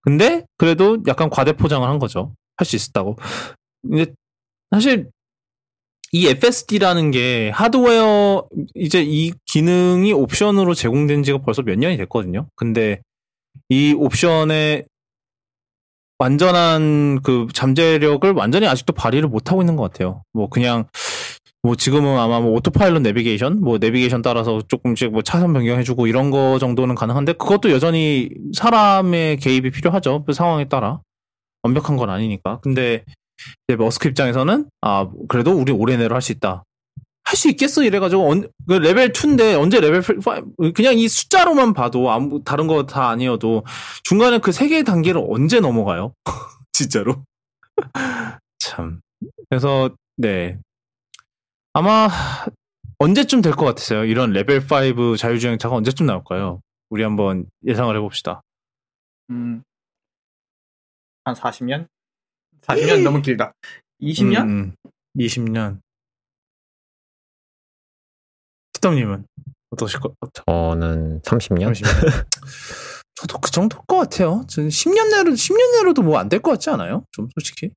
근데 그래도 약간 과대 포장을 한 거죠. 할 수 있었다고. 근데 사실 이 FSD라는 게 하드웨어 이제 이 기능이 옵션으로 제공된 지가 벌써 몇 년이 됐거든요. 근데 이 옵션의 완전한 그 잠재력을 완전히 아직도 발휘를 못 하고 있는 것 같아요. 뭐 그냥 뭐 지금은 아마 뭐 오토파일럿 내비게이션, 뭐 내비게이션 따라서 조금씩 뭐 차선 변경해주고 이런 거 정도는 가능한데 그것도 여전히 사람의 개입이 필요하죠. 그 상황에 따라 완벽한 건 아니니까. 근데 이제 머스크 입장에서는 아 그래도 우리 올해 내로 할 수 있다. 할 수 있겠어 이래가지고 언, 그 레벨 2인데 언제 레벨 5 그냥 이 숫자로만 봐도 아무 다른 거 다 아니어도 중간에 그 세 개의 단계를 언제 넘어가요? 진짜로 참 그래서 네 아마 언제쯤 될 것 같으세요? 이런 레벨 5 자율주행차가 언제쯤 나올까요? 우리 한번 예상을 해봅시다.
음, 한 40년? 40년 너무 길다. 20년?
음, 음. 20년. 티덤님은 어떠실 것 같아요?
저는 30년?
30년. 저도 그 정도일 것 같아요. 저는 10년 내로, 10년 내로도 뭐 안 될 것 같지 않아요? 좀 솔직히.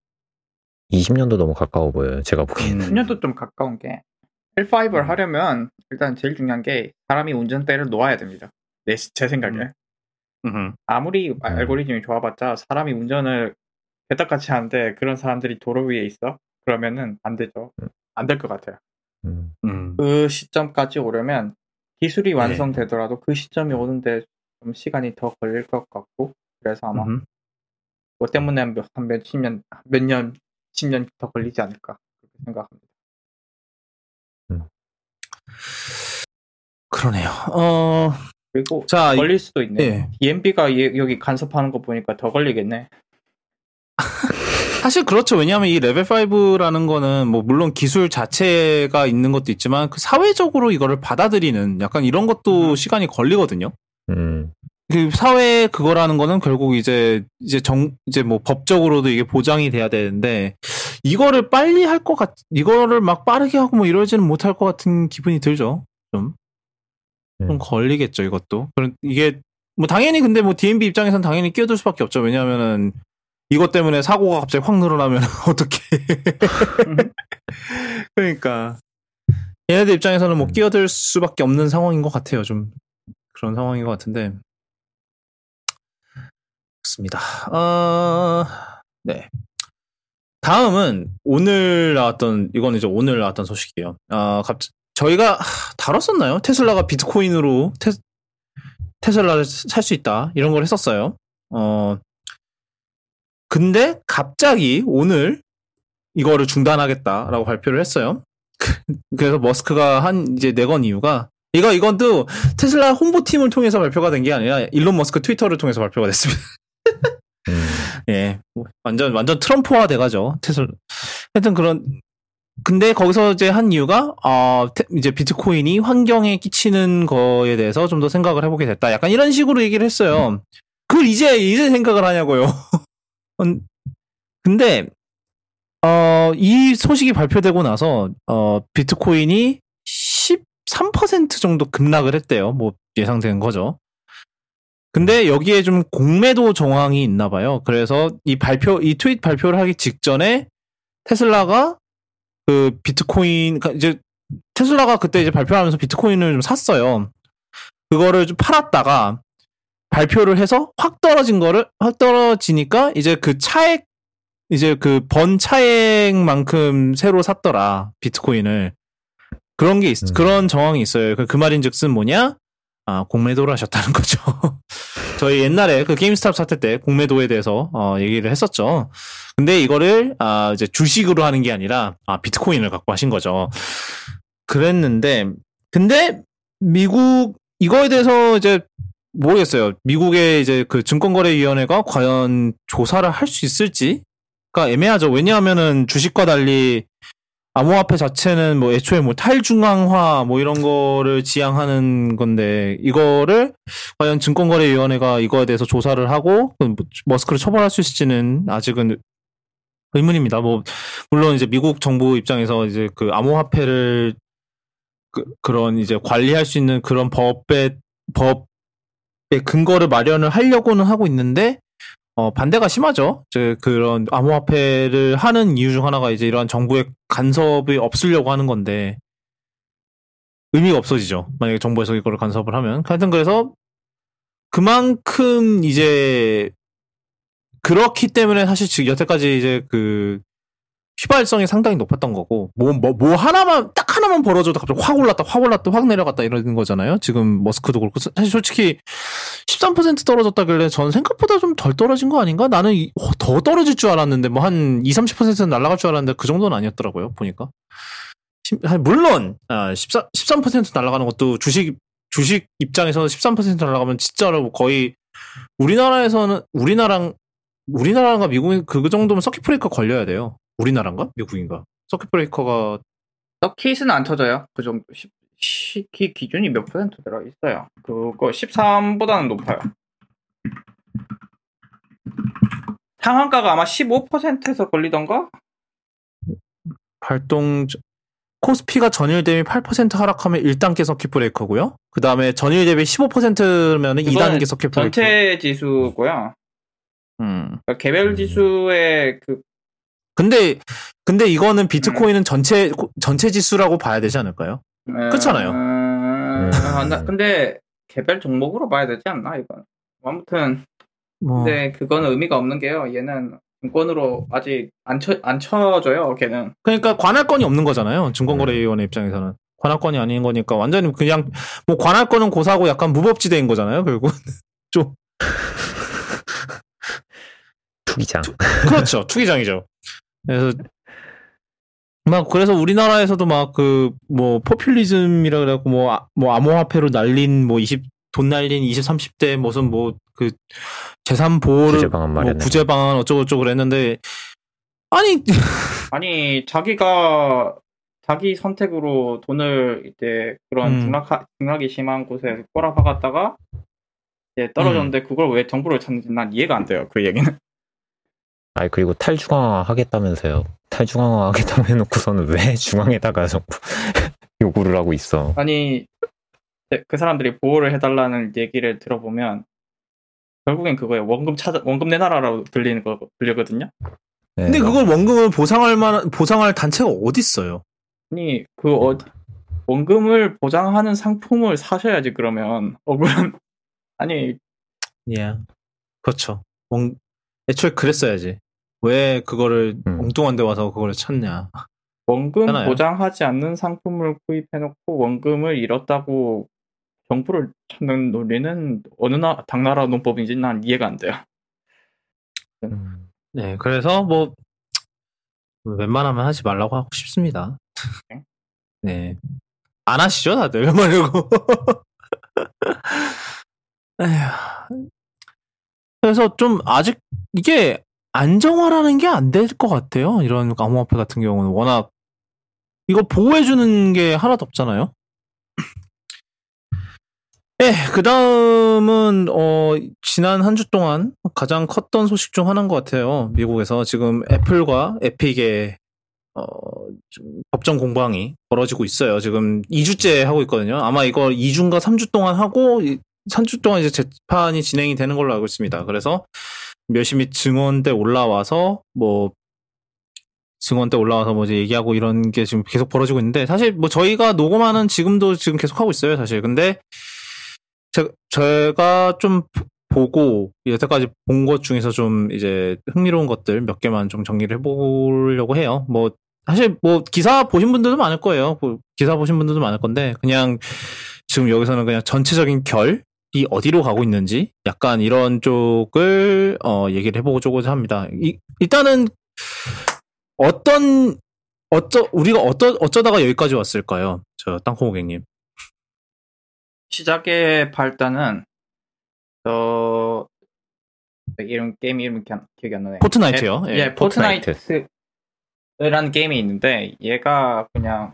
20년도 너무 가까워 보여요. 제가 보기에는.
10년도 좀 가까운 게 L5를 하려면 일단 제일 중요한 게 사람이 운전대를 놓아야 됩니다. 내, 제 생각에.
음.
아무리 알고리즘이 좋아봤자 사람이 운전을 개떡같이 하는데 그런 사람들이 도로 위에 있어? 그러면은 안 되죠. 안 될 것 같아요.
음,
음.
그 시점까지 오려면 기술이 완성되더라도 그 시점이 오는데 좀 시간이 더 걸릴 것 같고 그래서 아마
음.
뭐 때문에 한 몇, 한 몇십 년, 몇 년, 십년더 걸리지 않을까 그렇게 생각합니다.
그러네요. 어,
그리고
자, 이-
걸릴 수도 있네.
예.
DMB가 여기 간섭하는 거 보니까 더 걸리겠네.
사실 그렇죠. 왜냐하면 이 레벨 5라는 거는 뭐 물론 기술 자체가 있는 것도 있지만 그 사회적으로 이거를 받아들이는 약간 이런 것도
음.
시간이 걸리거든요.
음,
그 사회 그거라는 거는 결국 이제 이제 정 이제 뭐 법적으로도 이게 보장이 돼야 되는데 이거를 빨리 할 것 같, 이거를 막 빠르게 하고 뭐 이러지는 못할 것 같은 기분이 들죠. 좀. 좀
음.
걸리겠죠, 이것도. 그런- 이게, 뭐, 당연히 근데 뭐, DMB 입장에선 당연히 끼어들 수밖에 없죠. 왜냐하면은, 이것 때문에 사고가 갑자기 확 늘어나면 어떻게. 그러니까. 얘네들 입장에서는 뭐,
음.
끼어들 수밖에 없는 상황인 것 같아요. 좀, 그런 상황인 것 같은데. 좋습니다. 어, 네. 다음은 오늘 나왔던, 이건 이제 오늘 나왔던 소식이에요. 아, 갑 저희가 하, 다뤘었나요? 테슬라가 비트코인으로 테, 테슬라를 살 수 있다. 이런 걸 했었어요. 어, 근데 갑자기 오늘 이거를 중단하겠다라고 발표를 했어요. 그래서 머스크가 한 이제 내건 이유가 이거 이건 또 테슬라 홍보팀을 통해서 발표가 된 게 아니라 일론 머스크 트위터를 통해서 발표가 됐습니다.
음,
예, 뭐 완전 완전 트럼프화 돼가죠 테슬라. 하여튼 그런 근데 거기서 이제 한 이유가 어 테- 이제 비트코인이 환경에 끼치는 거에 대해서 좀 더 생각을 해보게 됐다. 약간 이런 식으로 얘기를 했어요. 그걸 이제 이제 생각을 하냐고요. 음, 근데 어 이 소식이 발표되고 나서 어 비트코인이 13% 정도 급락을 했대요. 뭐 예상되는 거죠. 근데 여기에 좀 공매도 정황이 있나 봐요. 그래서 이 발표, 이 트윗 발표를 하기 직전에 테슬라가 그 비트코인, 그러니까 이제 테슬라가 그때 이제 발표하면서 비트코인을 좀 샀어요. 그거를 좀 팔았다가 발표를 해서 확 떨어진 거를, 확 떨어지니까 이제 그 차액, 이제 그 번 차액만큼 새로 샀더라. 비트코인을. 그런 게 있,
음.
그런 정황이 있어요. 그, 그 말인 즉슨 뭐냐? 아, 공매도를 하셨다는 거죠. 저희 옛날에 그 게임스탑 사태 때 공매도에 대해서 어, 얘기를 했었죠. 근데 이거를 아, 이제 주식으로 하는 게 아니라 아, 비트코인을 갖고 하신 거죠. 그랬는데 근데 미국 이거에 대해서 이제 모르겠어요. 미국의 이제 그 증권거래위원회가 과연 조사를 할 수 있을지가 애매하죠. 왜냐하면은 주식과 달리 암호화폐 자체는 뭐 애초에 뭐 탈중앙화 뭐 이런 거를 지향하는 건데 이거를 과연 증권거래위원회가 이거에 대해서 조사를 하고 그 머스크를 처벌할 수 있을지는 아직은 의문입니다. 뭐 물론 이제 미국 정부 입장에서 이제 그 암호화폐를 그, 그런 이제 관리할 수 있는 그런 법의 법의 근거를 마련을 하려고는 하고 있는데 어, 반대가 심하죠. 이제 그런 암호화폐를 하는 이유 중 하나가 이제 이러한 정부의 간섭이 없으려고 하는 건데 의미가 없어지죠. 만약에 정부에서 이거를 간섭을 하면. 하여튼 그래서 그만큼 이제 그렇기 때문에 사실 지금 여태까지 이제 그 휘발성이 상당히 높았던 거고 뭐뭐 뭐 하나만 딱 하나만 벌어져도 갑자기 확 올랐다 확 올랐다 확 내려갔다 이러는 거잖아요. 지금 머스크도 그렇고 사실 솔직히 13% 떨어졌다길래 전 생각보다 좀 덜 떨어진 거 아닌가? 나는 이- 어, 더 떨어질 줄 알았는데 뭐 한 2, 30%는 날아갈 줄 알았는데 그 정도는 아니었더라고요. 보니까. 물론 아, 13, 13% 날아가는 것도 주식 주식 입장에서 13% 날아가면 진짜로 거의 우리나라에서는 우리나라랑 우리나라가 미국이 그 정도면 서킷 브레이커 걸려야 돼요. 우리나라인가? 미국인가? 서킷 브레이커가
서킷은 안 터져요. 그 정도. 시, 시, 기, 기준이 몇 퍼센트 들어 있어요. 그거 13보다는 높아요. 상한가가 아마 15%에서 걸리던가?
발동 코스피가 전일 대비 8% 하락하면 1단계 서킷 브레이커고요. 그 다음에 전일 대비 15%면 2단계 서킷 브레이커.
전체 지수고요.
음.
그러니까 개별
음.
지수의 그
근데 근데 이거는
음.
비트코인은 전체 전체 지수라고 봐야 되지 않을까요? 그렇잖아요.
음, 아, 나- 근데 개별 종목으로 봐야 되지 않나 이건. 아무튼
뭐
근데 그거는 의미가 없는 게요. 얘는 증권으로 아직 안, 쳐, 안 쳐줘요. 걔는.
그러니까 관할권이 없는 거잖아요. 증권거래위원회 입장에서는 관할권이 아닌 거니까 완전히 그냥 뭐 관할권은 고사고 약간 무법지대인 거잖아요. 결국 좀
투기장.
그렇죠. 투기장이죠. 그래서 막 그래서 우리나라에서도 막 그 뭐 포퓰리즘이라 그래갖고 뭐, 아- 뭐 암호화폐로 날린 뭐 20, 돈 날린 20, 30대 무슨 뭐 그 재산 보호를
구제 방안
뭐. 구제 방안 어쩌고 저쩌고 그랬는데 아니
아니 자기가 자기 선택으로 돈을 이제 그런
음.
등락 등락이 심한 곳에 꼬라박았다가 이제 떨어졌는데 그걸 왜 정부를 찾는지 난 이해가 안 돼요. 그 얘기는.
아니 그리고 탈중앙화 하겠다면서요. 탈중앙화 하겠다고 해놓고서는 왜 중앙에다가 자꾸 요구를 하고 있어.
아니 네, 그 사람들이 보호를 해달라는 얘기를 들어보면 결국엔 그거예요. 원금 찾아 원금 내놔라라고 들리는 거 들리거든요.
네,
근데
뭐,
그걸 원금을 보상할 만한 보상할 단체가 어디 있어요?
아니 그 어디 원금을 보장하는 상품을 사셔야지 그러면 억울한 아니
예. 그렇죠. 원, 애초에 그랬어야지. 왜 그거를
음.
엉뚱한 데 와서 그걸 찾냐.
원금
하나요?
보장하지 않는 상품을 구입해놓고 원금을 잃었다고 정부를 찾는 논리는 어느 나 당나라 논법인지 난 이해가 안 돼요.
음,
네, 그래서 뭐 웬만하면 하지 말라고 하고 싶습니다.
네.
네. 안 하시죠, 다들. 말고. 에휴. 그래서 좀 아직 이게 안정화라는 게 안 될 것 같아요. 이런 암호화폐 같은 경우는 워낙 이거 보호해주는 게 하나도 없잖아요. 예, 그 다음은, 어, 지난 한 주 동안 가장 컸던 소식 중 하나인 것 같아요. 미국에서 지금 애플과 에픽의, 어, 좀 법정 공방이 벌어지고 있어요. 지금 2주째 하고 있거든요. 아마 이거 2주인가 3주 동안 하고, 3주 동안 이제 재판이 진행이 되는 걸로 알고 있습니다. 그래서 몇십이 증언대 올라와서, 뭐, 증언대 올라와서 뭐 이제 얘기하고 이런 게 지금 계속 벌어지고 있는데, 사실 뭐 저희가 녹음하는 지금도 지금 계속 하고 있어요, 사실. 근데, 제, 제가 좀 보고 여태까지 본 것 중에서 좀 이제 흥미로운 것들 몇 개만 좀 정리를 해보려고 해요. 뭐 사실 뭐 기사 보신 분들도 많을 거예요. 뭐 기사 보신 분들도 많을 건데 그냥 지금 여기서는 그냥 전체적인 결 이 어디로 가고 있는지 약간 이런 쪽을 어 얘기를 해보고자 합니다. 이, 일단은 어떤 어쩌 우리가 어떠 어쩌다가 여기까지 왔을까요? 저 땅콩 고객님.
시작의 발단은 저 이름 게임 이름 기- 기억이 안 나네.
포트나이트요.
예,
예.
포트나이트.
포트나이트라는 게임이 있는데 얘가 그냥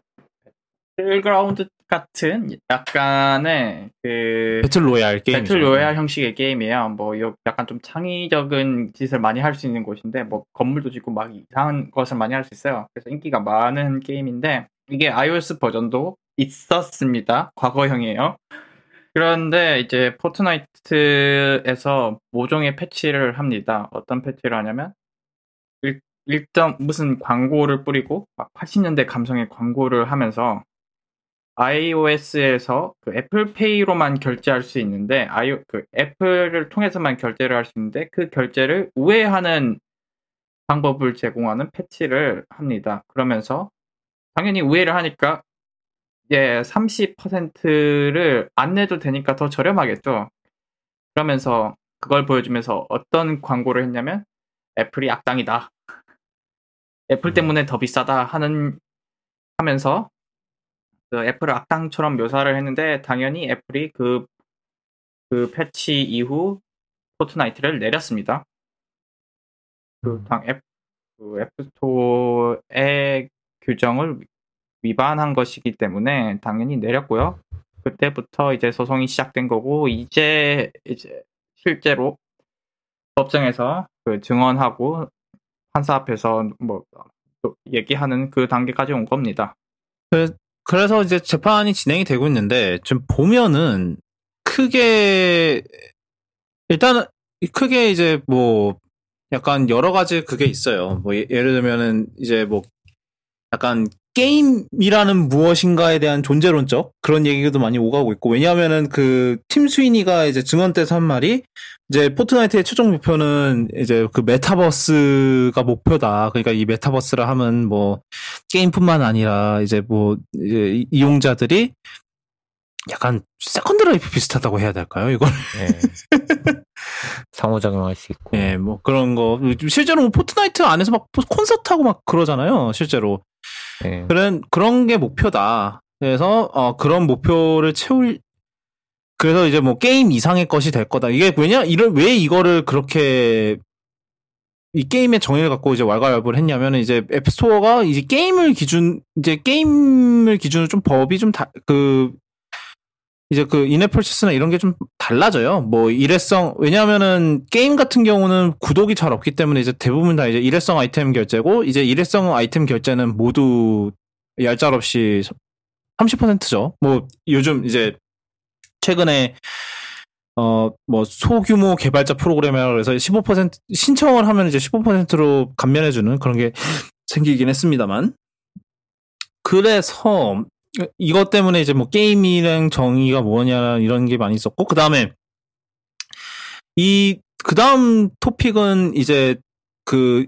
배틀그라운드 같은 약간의 그
battle royale 게임.
battle royale 형식의 게임이에요. 뭐 요- 약간 좀 창의적인 짓을 많이 할 수 있는 곳인데 뭐 건물도 짓고 막 이상한 것을 많이 할 수 있어요. 그래서 인기가 많은 게임인데 이게 iOS 버전도 있었습니다. 과거형이에요. 그런데 이제 포트나이트에서 모종의 패치를 합니다. 어떤 패치를 하냐면 일, 일단 무슨 광고를 뿌리고 막 80년대 감성의 광고를 하면서 iOS에서 그 애플페이로만 결제할 수 있는데 아이 그 애플을 통해서만 결제를 할 수 있는데 그 결제를 우회하는 방법을 제공하는 패치를 합니다. 그러면서 당연히 우회를 하니까 이제 30%를 안 내도 되니까 더 저렴하겠죠. 그러면서 그걸 보여주면서 어떤 광고를 했냐면 애플이 악당이다. 애플 때문에 더 비싸다 하는 하면서 그 애플을 악당처럼 묘사를 했는데 당연히 애플이 그, 그 패치 이후 포트나이트를 내렸습니다. 그, 당, 앱, 그 앱스토어의 규정을 위반한 것이기 때문에 당연히 내렸고요. 그때부터 이제 소송이 시작된 거고 이제 이제 실제로 법정에서 그 증언하고 판사 앞에서 뭐또 얘기하는 그 단계까지 온 겁니다.
그 래서 이제 재판이 진행이 되고 있는데 좀 보면은 크게 일단은 크게 이제 뭐 약간 여러 가지 그게 있어요. 뭐 예- 예를 들면은 이제 뭐 약간 게임이라는 무엇인가에 대한 존재론적 그런 얘기도 많이 오가고 있고 왜냐하면은 그 팀 스위니가 이제 증언대에서 한 말이 이제 포트나이트의 최종 목표는 이제 그 메타버스가 목표다. 그러니까 이 메타버스라 하면 뭐 게임뿐만 아니라 이제 뭐 이제 이- 이용자들이 약간 세컨드 라이프 비슷하다고 해야 될까요? 이걸
예. 상호작용할 수 있고.
예, 뭐 그런 거 실제로 뭐 포트나이트 안에서 막 콘서트 하고 막 그러잖아요. 실제로
예.
그런 그런 게 목표다. 그래서 어 그런 목표를 채울 그래서 이제 뭐 게임 이상의 것이 될 거다. 이게 왜냐 이런 왜 이거를 그렇게 이 게임의 정의를 갖고 이제 왈가왈부를 했냐면 이제 앱스토어가 이제 게임을 기준 이제 게임을 기준으로 좀 법이 좀 다 그 이제 그 인앱 펄치스나 이런 게 좀 달라져요. 뭐 일회성 왜냐하면은 게임 같은 경우는 구독이 잘 없기 때문에 이제 대부분 다 이제 일회성 아이템 결제고 이제 일회성 아이템 결제는 모두 얄짤 없이 30%죠. 뭐 요즘 이제 최근에 어 뭐 소규모 개발자 프로그램이라 그래서 15% 신청을 하면 이제 15%로 감면해 주는 그런 게 생기긴 했습니다만 그래서 이것 때문에 이제 뭐 게임이랑 정의가 뭐냐 이런 게 많이 있었고 그 다음에 이 그 다음 토픽은 이제 그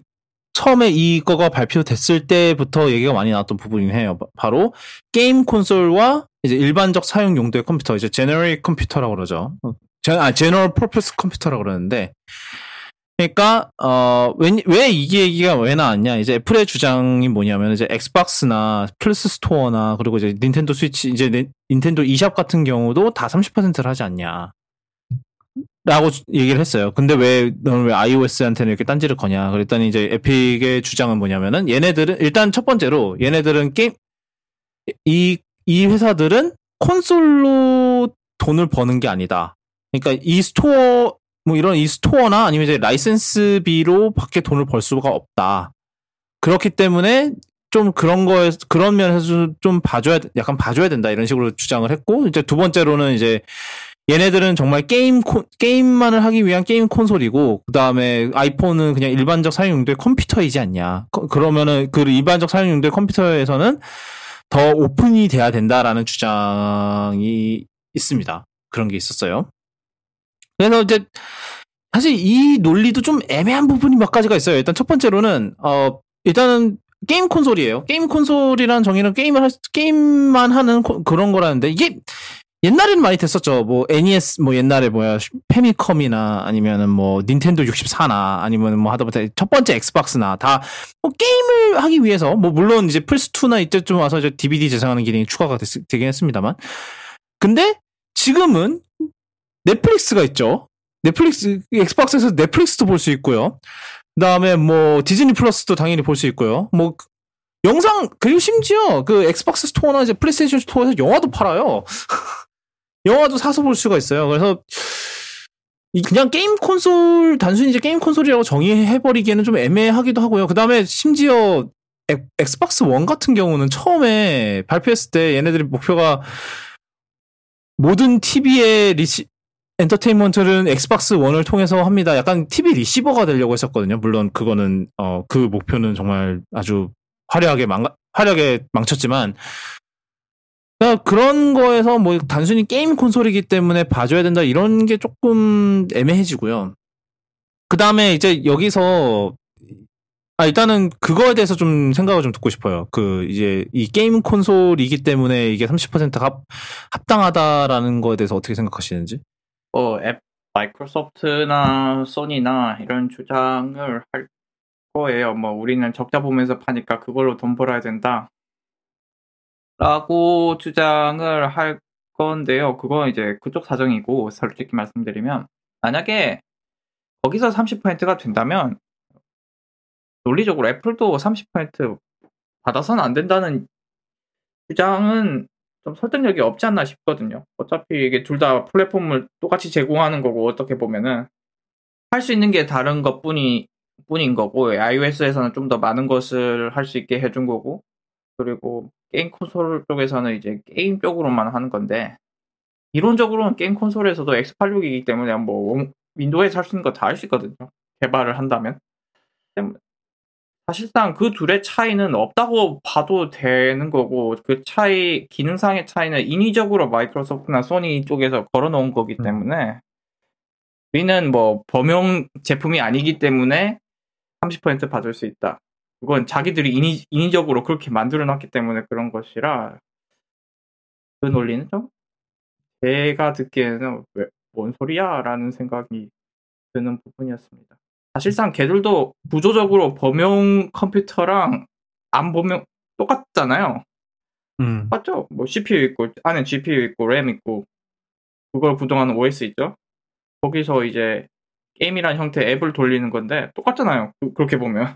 처음에 이거가 발표됐을 때부터 얘기가 많이 나왔던 부분이긴 해요. 바로 게임 콘솔과 이제 일반적 사용 용도의 컴퓨터, 이제 general computer라고 그러죠. 아, general purpose computer라고 그러는데 그러니까 어 왜 이게 얘기가 왜 나왔냐? 이제 애플의 주장이 뭐냐면 이제 엑스박스나 플스 스토어나 그리고 이제 닌텐도 스위치 이제 닌텐도 e샵 같은 경우도 다 30%를 하지 않냐? 라고 얘기를 했어요. 근데 왜 너는 왜 iOS한테는 이렇게 딴지를 거냐? 그랬더니 이제 에픽의 주장은 뭐냐면은 얘네들은 일단 첫 번째로 얘네들은 게임 이이 회사들은 콘솔로 돈을 버는 게 아니다. 그러니까 이 스토어 뭐 이런 이 스토어나 아니면 이제 라이센스비로 밖에 돈을 벌 수가 없다. 그렇기 때문에 좀 그런 거에 그런 면에서 좀 봐줘야 약간 봐줘야 된다 이런 식으로 주장을 했고 이제 두 번째로는 이제 얘네들은 정말 게임 콘, 게임만을 하기 위한 게임 콘솔이고 그 다음에 아이폰은 그냥 일반적 사용 용도의 컴퓨터이지 않냐. 그러면은 그 일반적 사용 용도의 컴퓨터에서는 더 오픈이 돼야 된다라는 주장이 있습니다. 그런 게 있었어요. 그래서 이제 사실 이 논리도 좀 애매한 부분이 몇 가지가 있어요. 일단 첫 번째로는 어 일단은 게임 콘솔이에요. 게임 콘솔이라는 정의는 게임을 할, 게임만 하는 코, 그런 거라는데 이게 옛날에는 많이 됐었죠. 뭐 NES 뭐 옛날에 뭐야 패미컴이나 아니면은 뭐 닌텐도 64나 아니면 뭐 하다못해 첫 번째 엑스박스나 다 뭐 게임을 하기 위해서 뭐 물론 이제 플스 2나 이때쯤 와서 이제 DVD 저장하는 기능이 추가가 됐, 되긴 했습니다만 근데 지금은 넷플릭스가 있죠. 넷플릭스 엑스박스에서 넷플릭스도 볼 수 있고요. 그다음에 뭐 디즈니 플러스도 당연히 볼 수 있고요. 뭐 영상 그리고 심지어 그 엑스박스 스토어나 이제 플레이스테이션 스토어에서 영화도 팔아요. 영화도 사서 볼 수가 있어요. 그래서 그냥 게임 콘솔 단순히 이제 게임 콘솔이라고 정의해 버리기에는 좀 애매하기도 하고요. 그다음에 심지어 엑, 엑스박스 원 같은 경우는 처음에 발표했을 때 얘네들이 목표가 모든 TV의 리시 엔터테인먼트는 엑스박스 원을 통해서 합니다. 약간 TV 리시버가 되려고 했었거든요. 물론 그거는 어 그 목표는 정말 아주 화려하게 망 화려하게 망쳤지만 그런 거에서 뭐 단순히 게임 콘솔이기 때문에 봐줘야 된다 이런 게 조금 애매해지고요. 그 다음에 이제 여기서 아 일단은 그거에 대해서 좀 생각을 좀 듣고 싶어요. 그 이제 이 게임 콘솔이기 때문에 이게 30%가 합, 합당하다라는 거에 대해서 어떻게 생각하시는지?
어, 앱 마이크로소프트나 소니나 이런 주장을 할 거예요. 뭐 우리는 적자 보면서 파니까 그걸로 돈 벌어야 된다. 라고 주장을 할 건데요. 그건 이제 그쪽 사정이고 솔직히 말씀드리면 만약에 거기서 30%가 된다면 논리적으로 애플도 30% 받아서는 안 된다는 주장은 좀 설득력이 없지 않나 싶거든요. 어차피 이게 둘 다 플랫폼을 똑같이 제공하는 거고 어떻게 보면은 할 수 있는 게 다른 것 뿐이 뿐인 거고 iOS에서는 좀 더 많은 것을 할 수 있게 해준 거고 그리고 게임 콘솔 쪽에서는 이제 게임 쪽으로만 하는 건데 이론적으로는 게임 콘솔에서도 X86이기 때문에 뭐 윈도우에서 할 수 있는 거 다 할 수 있거든요. 개발을 한다면. 사실상 그 둘의 차이는 없다고 봐도 되는 거고 그 차이 기능상의 차이는 인위적으로 마이크로소프트나 소니 쪽에서 걸어놓은 거기 음. 때문에 우리는 뭐 범용 제품이 아니기 때문에 30% 받을 수 있다. 그건 자기들이 인위, 인위적으로 그렇게 만들어 놨기 때문에 그런 것이라 그 논리는 좀 제가 듣기에는 왜, 뭔 소리야? 라는 생각이 드는 부분이었습니다. 사실상 걔들도 구조적으로 범용 컴퓨터랑 안 범용 똑같잖아요. 음. 맞죠? 뭐 CPU 있고 안에 GPU 있고 램 있고 그걸 구동하는 OS 있죠. 거기서 이제 게임이란 형태의 앱을 돌리는 건데 똑같잖아요. 그, 그렇게 보면.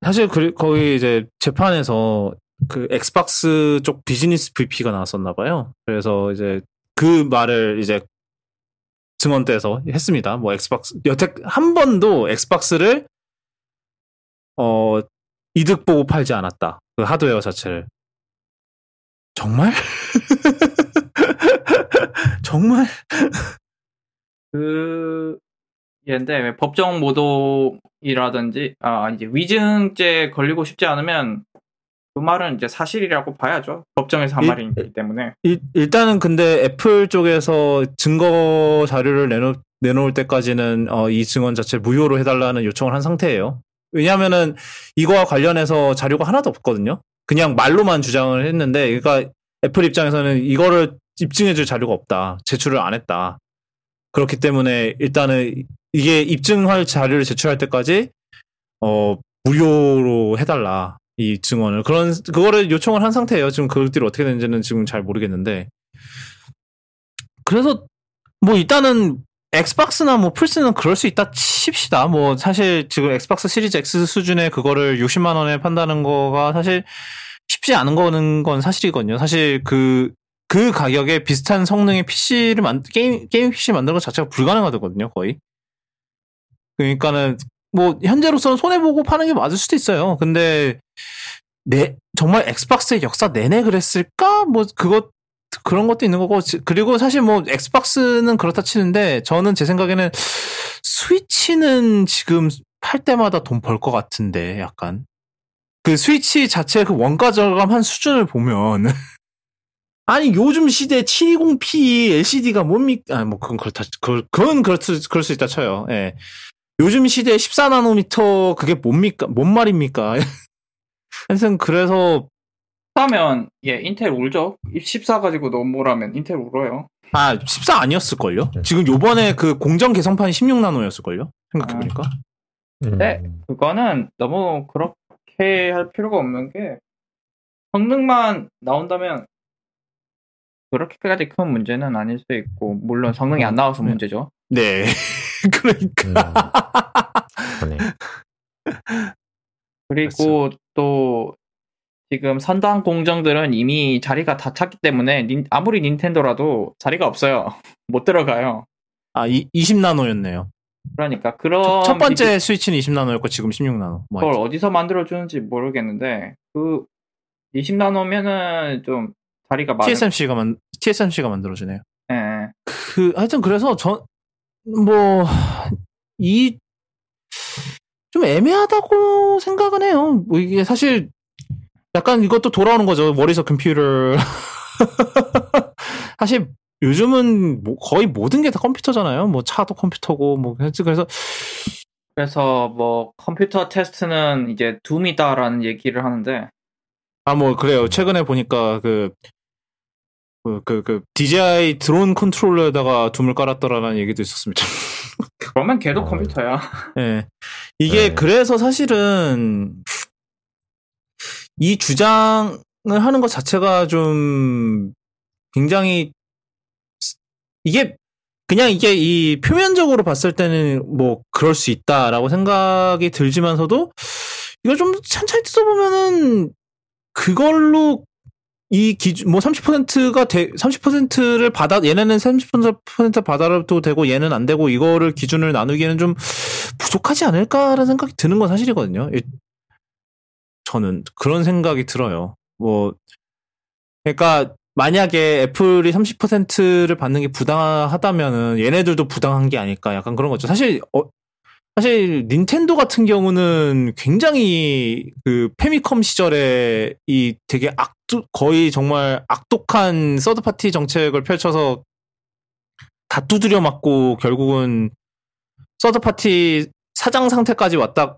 사실 그, 거의 이제 재판에서 그 엑스박스 쪽 비즈니스 VP가 나왔었나 봐요. 그래서 이제 그 말을 이제 증언대에서 했습니다. 뭐 엑스박스 여태 한 번도 엑스박스를 어 이득 보고 팔지 않았다. 그 하드웨어 자체를 정말 정말
그 얘인데 법정 모독이라든지 아 이제 위증죄 걸리고 싶지 않으면 그 말은 이제 사실이라고 봐야죠. 법정에서 한
일-
말이기 때문에.
일, 일단은 근데 애플 쪽에서 증거 자료를 내놓, 내놓을 때까지는 어, 이 증언 자체를 무효로 해달라는 요청을 한 상태예요. 왜냐하면은 이거와 관련해서 자료가 하나도 없거든요. 그냥 말로만 주장을 했는데, 그러니까 애플 입장에서는 이거를 입증해줄 자료가 없다. 제출을 안 했다. 그렇기 때문에 일단은 이게 입증할 자료를 제출할 때까지 어 무료로 해달라 이 증언을 그런 그거를 요청을 한 상태예요. 지금 그 뒤로 어떻게 되는지는 지금 잘 모르겠는데 그래서 뭐 일단은 엑스박스나 뭐 플스는 그럴 수 있다 칩시다. 뭐 사실 지금 엑스박스 시리즈 X 수준의 그거를 60만 원에 판다는 거가 사실 쉽지 않은 거는 건 사실이거든요. 사실 그그 가격에 비슷한 성능의 PC를 만 게임 게임 PC 만드는 것 자체가 불가능하거든요, 거의. 그러니까는 뭐 현재로서는 손해 보고 파는 게 맞을 수도 있어요. 근데 내 정말 엑스박스의 역사 내내 그랬을까? 뭐 그것 그런 것도 있는 거고 지- 그리고 사실 뭐 엑스박스는 그렇다 치는데 저는 제 생각에는 스위치는 지금 팔 때마다 돈 벌 것 같은데 약간 그 스위치 자체 그 원가 절감한 수준을 보면 아니 요즘 시대 720p LCD가 뭡니까? 아, 뭐 그건 그렇다. 그건 그렇 그럴 수 있다 쳐요. 예. 요즘 시대 14나노미터 그게 뭡니까? 뭔 말입니까? 하여튼 그래서
하면 예 인텔 울죠. 14 가지고 넘보라면 인텔 울어요.
아, 14 아니었을걸요? 지금 요번에 그 공정 개선판이 16나노였을걸요? 생각해보니까.
네. 그거는 너무 그렇게 할 필요가 없는 게 성능만 나온다면 그렇게까지 큰 문제는 아닐 수 있고 물론 성능이 안 나와서
네.
문제죠.
네. 그러니까.
그러네.
그리고 또 지금 선당 공정들은 이미 자리가 다 찼기 때문에 닌- 아무리 닌텐도라도 자리가 없어요. 못 들어가요.
아, 이, 20나노였네요.
그러니까 그런
첫, 첫 번째
비즈-
스위치는 20나노였고 지금 16나노. 뭐
그걸. 어디서 만들어 주는지 모르겠는데 그 20나노면은 좀 자리가 많은
TSMC가 만, TSMC가 만들어주네요.
예, 예.
그, 하여튼 그래서 전, 뭐, 이, 좀 애매하다고 생각은 해요. 뭐 이게 사실, 약간 이것도 돌아오는 거죠. 머리서 컴퓨터. 사실, 요즘은 뭐 거의 모든 게 다 컴퓨터잖아요. 뭐 차도 컴퓨터고, 뭐, 그래서 그래서
뭐 컴퓨터 테스트는 이제 둠이다라는 얘기를 하는데
아, 뭐, 그래요. 최근에 보니까 그, 그, 그, 그, DJI 드론 컨트롤러에다가 둠을 깔았더라라는 얘기도 있었습니다.
그러면 걔도
어.
컴퓨터야.
예. 이게
네.
그래서 사실은 이 주장을 하는 것 자체가 좀 굉장히 이게 그냥 이게 이 표면적으로 봤을 때는 뭐 그럴 수 있다라고 생각이 들지만서도 이걸 좀 천천히 뜯어보면은 그걸로 이 기준 뭐 30%가 돼 30%를 받아 얘네는 30% 받아도 되고 얘는 안 되고 이거를 기준을 나누기에는 좀 부족하지 않을까라는 생각이 드는 건 사실이거든요. 이- 저는 그런 생각이 들어요. 뭐 그러니까 만약에 애플이 30%를 받는 게 부당하다면은 얘네들도 부당한 게 아닐까 약간 그런 거죠. 사실 어, 사실 닌텐도 같은 경우는 굉장히 그 패미컴 시절에 이 되게 악독 거의 정말 악독한 third party 정책을 펼쳐서 다 두드려 맞고 결국은 third party 사장 상태까지 왔다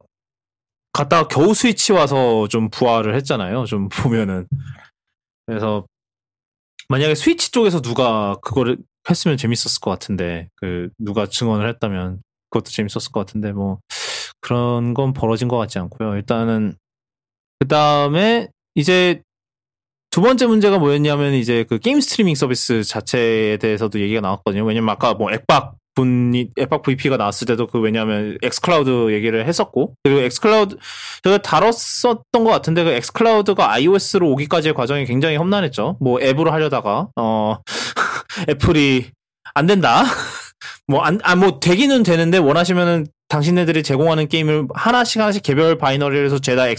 갔다가 겨우 스위치 와서 좀 부활을 했잖아요. 좀 보면은 그래서 만약에 스위치 쪽에서 누가 그거를 했으면 재밌었을 것 같은데 그 누가 증언을 했다면 그것도 재밌었을 것 같은데 뭐 그런 건 벌어진 것 같지 않고요. 일단은 그 다음에 이제 두 번째 문제가 뭐였냐면 이제 그 게임 스트리밍 서비스 자체에 대해서도 얘기가 나왔거든요. 왜냐면 아까 뭐 엑박 분이 엑박 VP가 나왔을 때도 그 왜냐면 엑스클라우드 얘기를 했었고 그리고 엑스클라우드 제가 다뤘었던 것 같은데 그 엑스클라우드가 iOS로 오기까지의 과정이 굉장히 험난했죠. 뭐 앱으로 하려다가 어 애플이 안 된다. 뭐 안 아 뭐 되기는 되는데 원하시면은 당신네들이 제공하는 게임을 하나씩 하나씩 개별 binary를 해서 죄다 엑,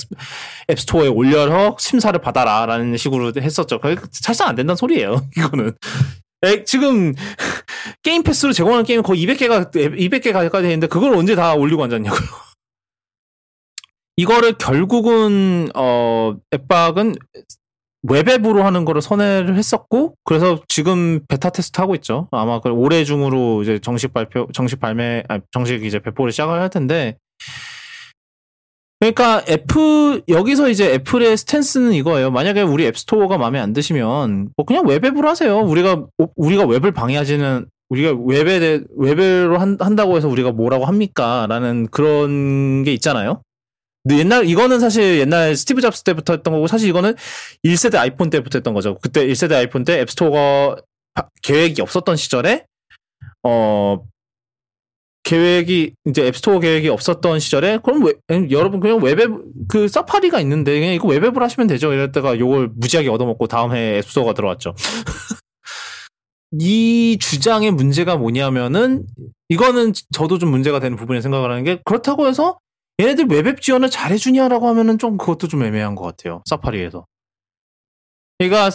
앱스토어에 올려서 심사를 받아라라는 식으로 했었죠. 사실상 안 된다는 소리예요. 이거는 에, 지금 게임 패스로 제공하는 게임은 거의 200개가 200개 가까이 되는데 그걸 언제 다 올리고 앉았냐고요. 이거를 결국은 어 엑박은 웹앱으로 하는 거를 선회를 했었고 그래서 지금 베타 테스트 하고 있죠. 아마 그 올해 중으로 이제 정식 발표, 정식 발매, 아니, 정식 이제 배포를 시작을 할 텐데. 그러니까 애플 여기서 이제 애플의 stance는 이거예요. 만약에 우리 앱스토어가 마음에 안 드시면 뭐 그냥 웹앱으로 하세요. 우리가 우리가 웹을 방해하지는 우리가 웹에 대 웹으로 한, 한다고 해서 우리가 뭐라고 합니까?라는 그런 게 있잖아요. 옛날 이거는 사실 옛날 스티브 잡스 때부터 했던 거고 사실 이거는 1세대 아이폰 때부터 했던 거죠. 그때 1세대 아이폰 때 앱스토어가 계획이 없었던 시절에 어 계획이 이제 앱스토어 계획이 없었던 시절에 그럼 왜, 여러분 그냥 웹앱 그 사파리가 있는데 그냥 이거 웹앱으로 하시면 되죠. 이랬다가 이걸 무지하게 얻어먹고 다음 해 앱스토어가 들어왔죠. 이 주장의 문제가 뭐냐면은 이거는 저도 좀 문제가 되는 부분이 생각을 하는 게 그렇다고 해서 얘네들 웹앱 지원을 잘해주냐라고 하면은 좀 그것도 좀 애매한 것 같아요. 사파리에서. 그러니까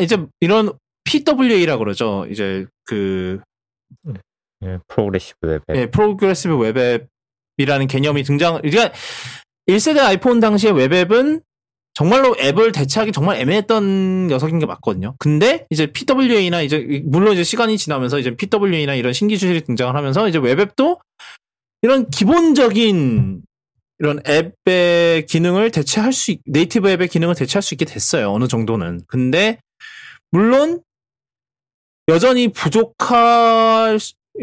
이제 이런 PWA라 그러죠. 이제 그
예, progressive web app.
예, progressive web app이라는 개념이 등장. 그러니까 1세대 아이폰 당시의 웹앱은 정말로 앱을 대체하기 정말 애매했던 녀석인 게 맞거든요. 근데 이제 PWA나 이제 물론 이제 시간이 지나면서 이제 PWA나 이런 신기술이 등장을 하면서 이제 웹앱도 이런 기본적인 이런 앱의 기능을 대체할 수, 있, 네이티브 앱의 기능을 대체할 수 있게 됐어요. 어느 정도는. 근데, 물론, 여전히 부족할,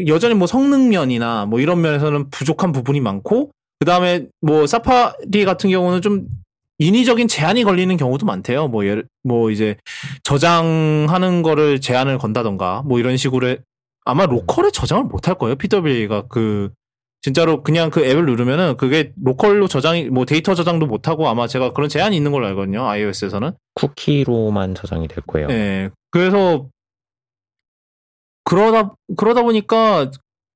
여전히 뭐 성능면이나 뭐 이런 면에서는 부족한 부분이 많고, 그 다음에 뭐 사파리 같은 경우는 좀 인위적인 제한이 걸리는 경우도 많대요. 뭐 예를, 뭐 이제 저장하는 거를 제한을 건다던가, 뭐 이런 식으로 아마 local에 저장을 못 할 거예요. PWA가 그 진짜로 그냥 그 앱을 누르면은 그게 local로 저장이 뭐 데이터 저장도 못 하고 아마 제가 그런 제한이 있는 걸로 알거든요. iOS에서는
쿠키로만 저장이 될 거예요.
네. 그래서 그러다 그러다 보니까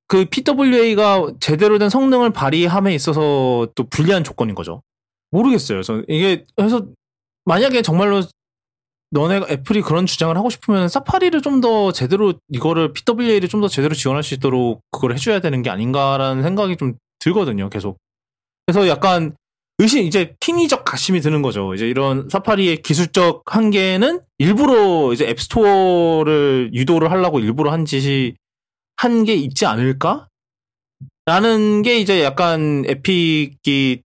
그 PWA가 제대로 된 성능을 발휘함에 있어서 또 불리한 조건인 거죠. 모르겠어요. 저 이게 그래서 만약에 정말로 너네가 애플이 그런 주장을 하고 싶으면 사파리를 좀 더 제대로 이거를 PWA를 좀 더 제대로 지원할 수 있도록 그걸 해줘야 되는 게 아닌가라는 생각이 좀 들거든요. 계속. 그래서 약간 의심 이제 킹이적 가심이 드는 거죠. 이제 이런 사파리의 기술적 한계는 일부러 이제 앱스토어를 유도를 하려고 일부러 한 짓이 한 게 있지 않을까? 라는 게 이제 약간 에픽이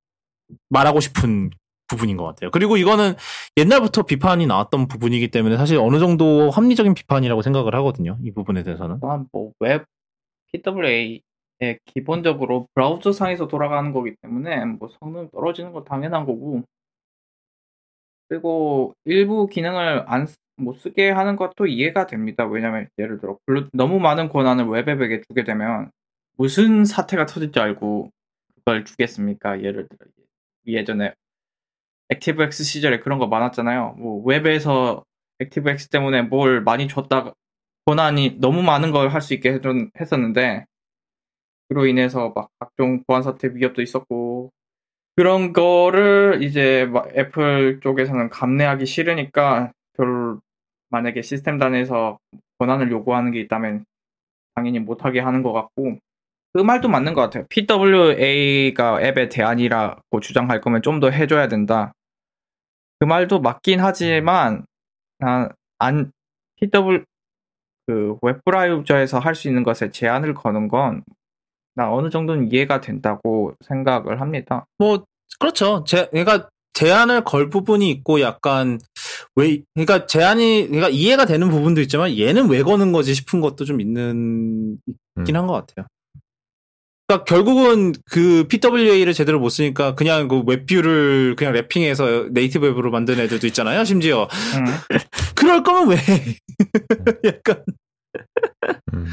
말하고 싶은 부분인 것 같아요. 그리고 이거는 옛날부터 비판이 나왔던 부분이기 때문에 사실 어느 정도 합리적인 비판이라고 생각을 하거든요. 이 부분에 대해서는.
뭐웹 PWA에 기본적으로 브라우저 상에서 돌아가는 거기 때문에 뭐 성능 떨어지는 거 당연한 거고 그리고 일부 기능을 안 못 쓰게 하는 것도 이해가 됩니다. 왜냐면 예를 들어 너무 많은 권한을 웹앱에게 주게 되면 무슨 사태가 터질지 알고 그걸 주겠습니까? 예를 들어 예전에 액티브엑스 시절에 그런 거 많았잖아요. 뭐 웹에서 액티브엑스 때문에 뭘 많이 줬다가 권한이 너무 많은 걸 할 수 있게 해줬, 했었는데 그로 인해서 막 각종 보안 사태 위협도 있었고 그런 거를 이제 애플 쪽에서는 감내하기 싫으니까 별 만약에 시스템 단에서 권한을 요구하는 게 있다면 당연히 못하게 하는 것 같고 그 말도 맞는 것 같아요. PWA가 앱의 대안이라고 주장할 거면 좀 더 해줘야 된다. 그 말도 맞긴 하지만 안 PW 그 웹브라우저에서 할 수 있는 것에 제한을 거는 건 나 어느 정도는 이해가 된다고 생각을 합니다.
뭐 그렇죠. 제 그러니까 제한을 걸 부분이 있고 약간 왜 그러니까 제한이 그러니까 이해가 되는 부분도 있지만 얘는 왜 거는 거지 싶은 것도 좀 있는 있긴 음. 한것 같아요. 그러니까 결국은 그 PWA를 제대로 못 쓰니까 그냥 그 웹뷰를 그냥 랩핑해서 네이티브 웹으로 만든 애들도 있잖아요. 심지어
음.
그럴 거면 왜? 약간
음.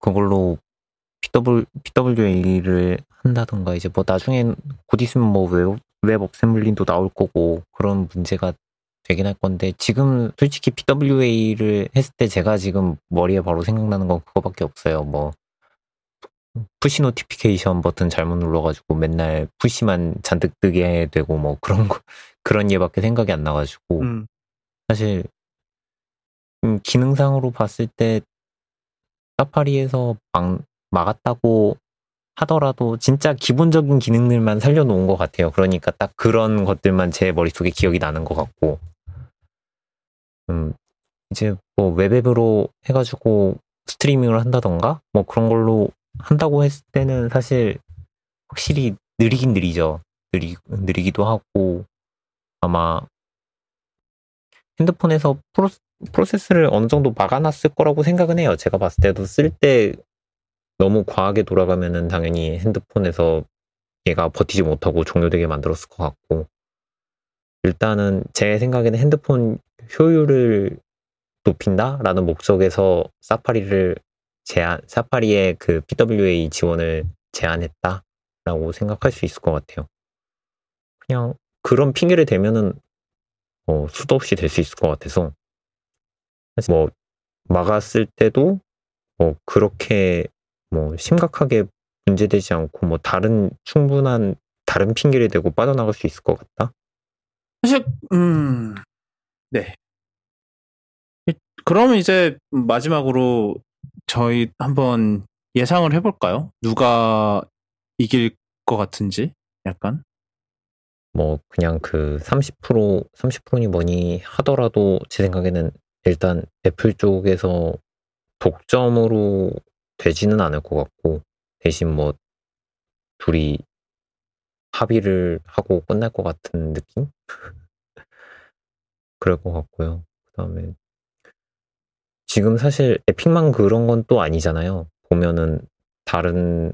그걸로 PW, PWA를 한다던가 이제 뭐 나중엔 곧 있으면 뭐 웹, WebAssembly도 나올 거고 그런 문제가 되긴 할 건데 지금 솔직히 PWA를 했을 때 제가 지금 머리에 바로 생각나는 건 그거밖에 없어요. 뭐 push notification 버튼 잘못 눌러가지고 맨날 push만 잔뜩 뜨게 되고 뭐 그런 거 그런 예밖에 생각이 안 나가지고
음.
사실 음, 기능상으로 봤을 때 사파리에서 막, 막았다고 하더라도 진짜 기본적인 기능들만 살려놓은 것 같아요. 그러니까 딱 그런 것들만 제 머릿속에 기억이 나는 것 같고 음, 이제 뭐 웹앱으로 해가지고 스트리밍을 한다던가 뭐 그런 걸로 한다고 했을 때는 사실 확실히 느리긴 느리죠. 느리, 느리기도 하고 아마 핸드폰에서 프로, 프로세스를 어느 정도 막아놨을 거라고 생각은 해요. 제가 봤을 때도 쓸 때 너무 과하게 돌아가면은 당연히 핸드폰에서 얘가 버티지 못하고 종료되게 만들었을 것 같고 일단은 제 생각에는 핸드폰 효율을 높인다라는 목적에서 사파리를 제한 사파리의 그 PWA 지원을 제한했다라고 생각할 수 있을 것 같아요. 그냥 그런 핑계를 대면은 어, 수도 없이 될 수 있을 것 같아서 뭐 막았을 때도 뭐 그렇게 뭐 심각하게 문제되지 않고 뭐 다른 충분한 다른 핑계를 대고 빠져나갈 수 있을 것 같다.
사실 음. 네. 그러면 이제 마지막으로 저희 한번 예상을 해볼까요? 누가 이길 것 같은지 약간
뭐 그냥 그 30% 30%니 뭐니 하더라도 제 생각에는 일단 애플 쪽에서 독점으로 되지는 않을 것 같고 대신 뭐 둘이 합의를 하고 끝날 것 같은 느낌? 그럴 것 같고요. 그다음에 지금 사실 에픽만 그런 건 또 아니잖아요. 보면은 다른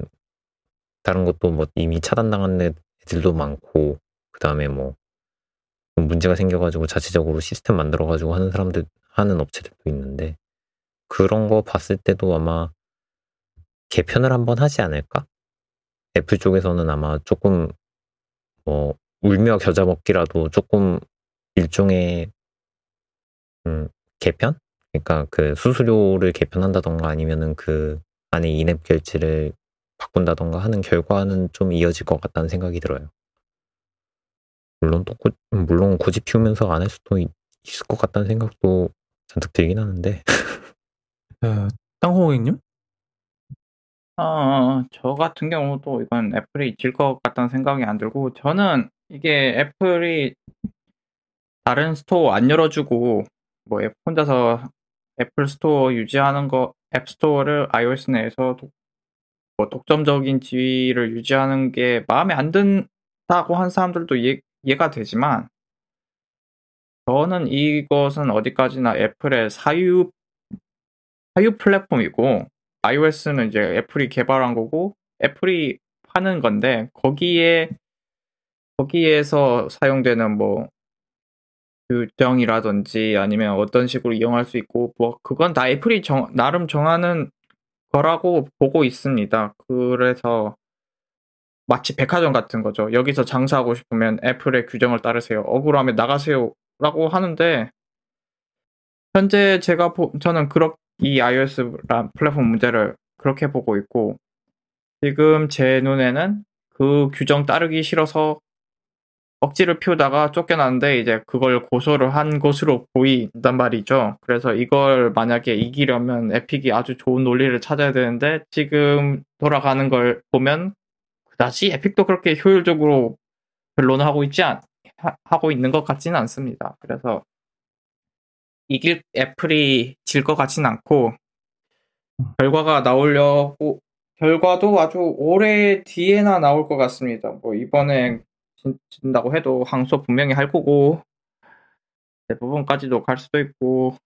다른 것도 뭐 이미 차단당한 애들도 많고 그 다음에 뭐 문제가 생겨가지고 자체적으로 시스템 만들어가지고 하는 사람들 하는 업체들도 있는데 그런 거 봤을 때도 아마 개편을 한번 하지 않을까? 애플 쪽에서는 아마 조금 뭐 울며 겨자 먹기라도 조금 일종의 음, 개편? 그러니까 그 수수료를 개편한다던가 아니면은 그 안에 인앱 결제를 바꾼다던가 하는 결과는 좀 이어질 것 같다는 생각이 들어요. 물론 또 고, 물론 고집 피우면서 안 할 수도 있, 있을 것 같다는 생각도 잔뜩 들긴 하는데.
어, 땅콩이님?
어, 저 같은 경우도 이건 애플이 질 것 같다는 생각이 안 들고 저는 이게 애플이 다른 스토어 안 열어주고 뭐 혼자서 애플 스토어 유지하는 거, 앱 스토어를 iOS 내에서 독, 뭐 독점적인 지위를 유지하는 게 마음에 안 든다고 한 사람들도 이해, 이해가 되지만 저는 이것은 어디까지나 애플의 사유 사유 플랫폼이고 iOS는 이제 애플이 개발한 거고 애플이 파는 건데 거기에 거기에서 사용되는 뭐 규정이라든지 아니면 어떤 식으로 이용할 수 있고 뭐 그건 다 애플이 정, 나름 정하는 거라고 보고 있습니다. 그래서 마치 백화점 같은 거죠. 여기서 장사하고 싶으면 애플의 규정을 따르세요. 억울하면 나가세요라고 하는데 현재 제가 보, 저는 그렇 이 iOS 플랫폼 문제를 그렇게 보고 있고 지금 제 눈에는 그 규정 따르기 싫어서 억지를 피우다가 쫓겨났는데 이제 그걸 고소를 한 것으로 보인단 말이죠. 그래서 이걸 만약에 이기려면 에픽이 아주 좋은 논리를 찾아야 되는데 지금 돌아가는 걸 보면 그다지 에픽도 그렇게 효율적으로 변론을 하고 있지 않, 하고 있는 것 같지는 않습니다. 그래서 이길 애플이 질 것 같지는 않고 결과가 나오려고 결과도 아주 오래 뒤에나 나올 것 같습니다. 뭐 이번에 진다고 해도 항소 분명히 할 거고 대부분까지도 갈 수도 있고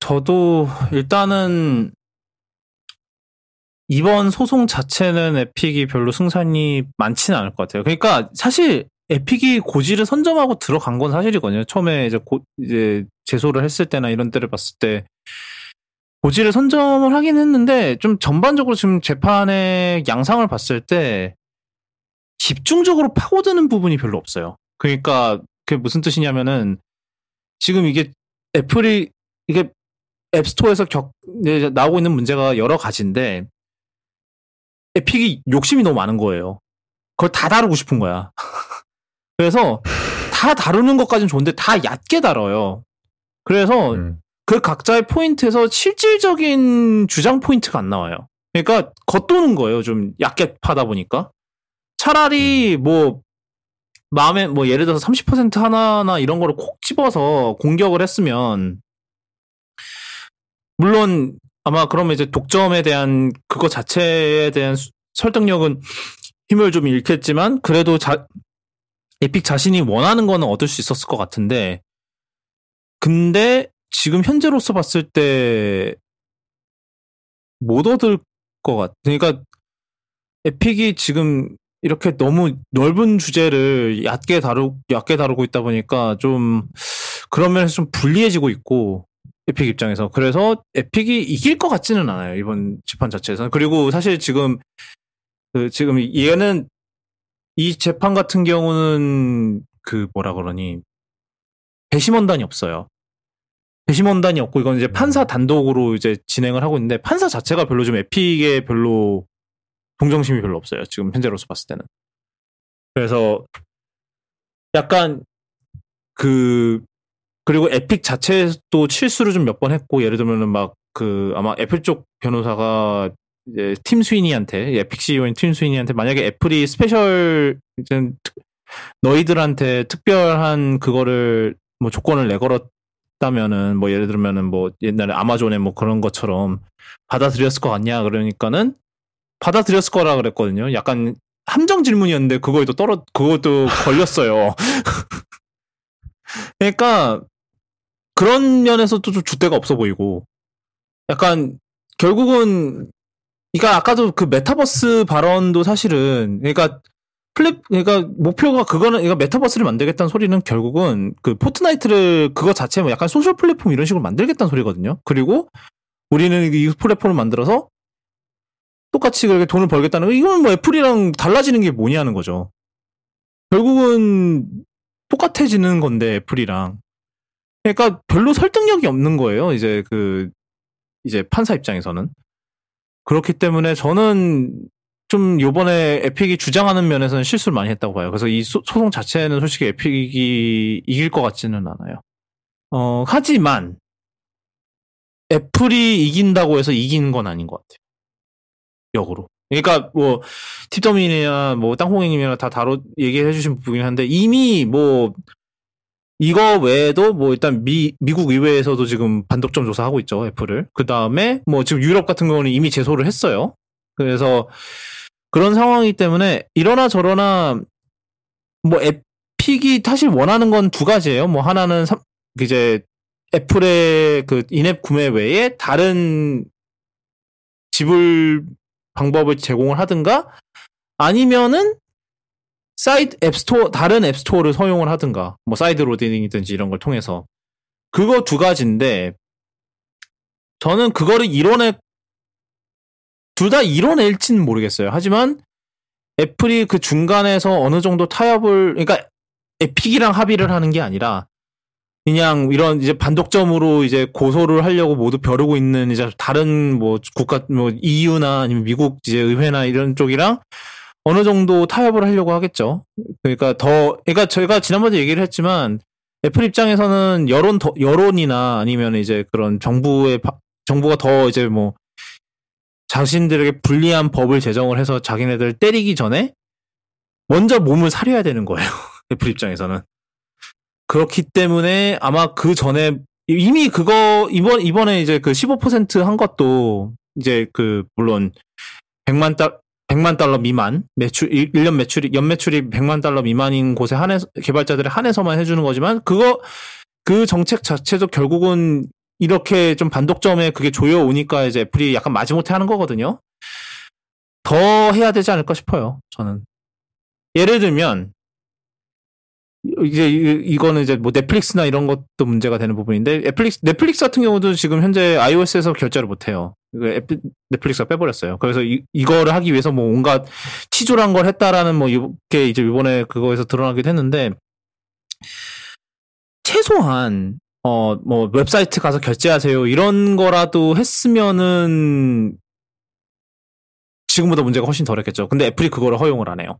저도 일단은 이번 소송 자체는 에픽이 별로 승산이 많지는 않을 것 같아요. 그러니까 사실 에픽이 고지를 선점하고 들어간 건 사실이거든요. 처음에 이제 고, 이제 제소를 했을 때나 이런 때를 봤을 때 고지를 선점을 하긴 했는데 좀 전반적으로 지금 재판의 양상을 봤을 때 집중적으로 파고드는 부분이 별로 없어요. 그러니까 그게 무슨 뜻이냐면은 지금 이게 애플이 이게 앱스토어에서 격 나오고 있는 문제가 여러 가지인데 에픽이 욕심이 너무 많은 거예요. 그걸 다 다루고 싶은 거야. 그래서 다 다루는 것까지는 좋은데 다 얕게 다뤄요. 그래서 음. 그 각자의 포인트에서 실질적인 주장 포인트가 안 나와요. 그러니까 겉도는 거예요. 좀 얕게 파다 보니까. 차라리 음. 뭐 마음에 뭐 예를 들어서 30% 하나나 이런 거를 콕 집어서 공격을 했으면 물론 아마 그러면 이제 독점에 대한 그거 자체에 대한 설득력은 힘을 좀 잃겠지만 그래도 자, 에픽 자신이 원하는 거는 얻을 수 있었을 것 같은데 근데 지금 현재로서 봤을 때 못 얻을 것 같. 그러니까 에픽이 지금 이렇게 너무 넓은 주제를 얕게 다루 얕게 다루고 있다 보니까 좀 그런 면에서 좀 불리해지고 있고 에픽 입장에서. 그래서 에픽이 이길 것 같지는 않아요 이번 재판 자체에서는. 그리고 사실 지금 그 지금 얘는 이 재판 같은 경우는 그 뭐라 그러니? 배심원단이 없어요. 배심원단이 없고 이건 이제 판사 단독으로 이제 진행을 하고 있는데 판사 자체가 별로 좀 에픽에 별로 동정심이 별로 없어요. 지금 현재로서 봤을 때는. 그래서 약간 그 그리고 에픽 자체도 실수를 좀 몇 번 했고 예를 들면은 막 그 아마 애플 쪽 변호사가 이제 팀 스위니한테 에픽 CEO인 팀 스위니한테 만약에 애플이 special 이제 너희들한테 특별한 그거를 뭐 조건을 내걸었다면은 뭐 예를 들면은 뭐 옛날에 아마존에 뭐 그런 것처럼 받아들였을 것 같냐 그러니까는 받아들였을 거라 그랬거든요. 약간 함정 질문이었는데 그거에도 떨어 그것도 걸렸어요. 그러니까 그런 면에서도 좀 줏대가 없어 보이고 약간 결국은 그러니까 아까도 그 메타버스 발언도 사실은 그러니까 플립 그러니까 목표가 그거는 그러니까 메타버스를 만들겠다는 소리는 결국은 그 포트나이트를 그거 자체 뭐 약간 소셜 플랫폼 이런 식으로 만들겠다는 소리거든요. 그리고 우리는 이 플랫폼을 만들어서 똑같이 그렇게 돈을 벌겠다는 거 이건 뭐 애플이랑 달라지는 게 뭐냐는 거죠. 결국은 똑같아지는 건데 애플이랑 그러니까 별로 설득력이 없는 거예요. 이제 그 이제 판사 입장에서는 그렇기 때문에 저는 좀 요번에 에픽이 주장하는 면에서는 실수를 많이 했다고 봐요. 그래서 이 소, 송 자체는 솔직히 에픽이 이길 것 같지는 않아요. 어, 하지만 애플이 이긴다고 해서 이기는 건 아닌 것 같아요. 역으로. 그러니까 뭐 팁더민이나 뭐 땅콩이님이나 다 다뤄 얘기해 주신 부분이긴 한데 이미 뭐 이거 외에도 뭐 일단 미 미국 의회에서도 지금 반독점 조사하고 있죠 애플을. 그 다음에 뭐 지금 유럽 같은 경우는 이미 제소를 했어요. 그래서 그런 상황이기 때문에 이러나 저러나 뭐 에픽이 사실 원하는 건 두 가지예요. 뭐 하나는 이제 애플의 그 인앱 구매 외에 다른 지불 방법을 제공을 하든가 아니면은 사이드 앱스토어 다른 앱스토어를 허용을 하든가 뭐 sideloading이든지 이런 걸 통해서 그거 두 가지인데 저는 그거를 이뤄내 둘다 이뤄낼지는 모르겠어요. 하지만 애플이 그 중간에서 어느 정도 타협을 그러니까 에픽이랑 합의를 하는 게 아니라 그냥 이런 이제 반독점으로 이제 고소를 하려고 모두 벼르고 있는 이제 다른 뭐 국가 뭐 EU나 아니면 미국 이제 의회나 이런 쪽이랑 어느 정도 타협을 하려고 하겠죠. 그러니까 더, 그러니까 저희가 지난번에 얘기를 했지만 애플 입장에서는 여론 더, 여론이나 아니면 이제 그런 정부의, 정부가 더 이제 뭐 자신들에게 불리한 법을 제정을 해서 자기네들 때리기 전에 먼저 몸을 사려야 되는 거예요. 애플 입장에서는. 그렇기 때문에 아마 그 전에 이미 그거 이번 이번에 이제 그 15%한 것도 이제 그 물론 100만 달 100만 달러 미만 매출 1년 매출이 연 매출이 100만 달러 미만인 곳에 한해 개발자들에 한해서만 해주는 거지만 그거 그 정책 자체도 결국은 이렇게 좀 반독점에 그게 조여오니까 이제 애플이 약간 마지못해 하는 거거든요. 더 해야 되지 않을까 싶어요. 저는 예를 들면 이제 이거는 이제 뭐 넷플릭스나 이런 것도 문제가 되는 부분인데 넷플릭스 넷플릭스 같은 경우도 지금 현재 iOS에서 결제를 못 해요. 넷플릭스가 빼버렸어요. 그래서 이, 이거를 하기 위해서 뭐 온갖 치졸한 걸 했다라는 뭐 이게 이제 이번에 그거에서 드러나기도 했는데 최소한 어 뭐 웹사이트 가서 결제하세요 이런 거라도 했으면은 지금보다 문제가 훨씬 덜했겠죠. 근데 애플이 그거를 허용을 안 해요.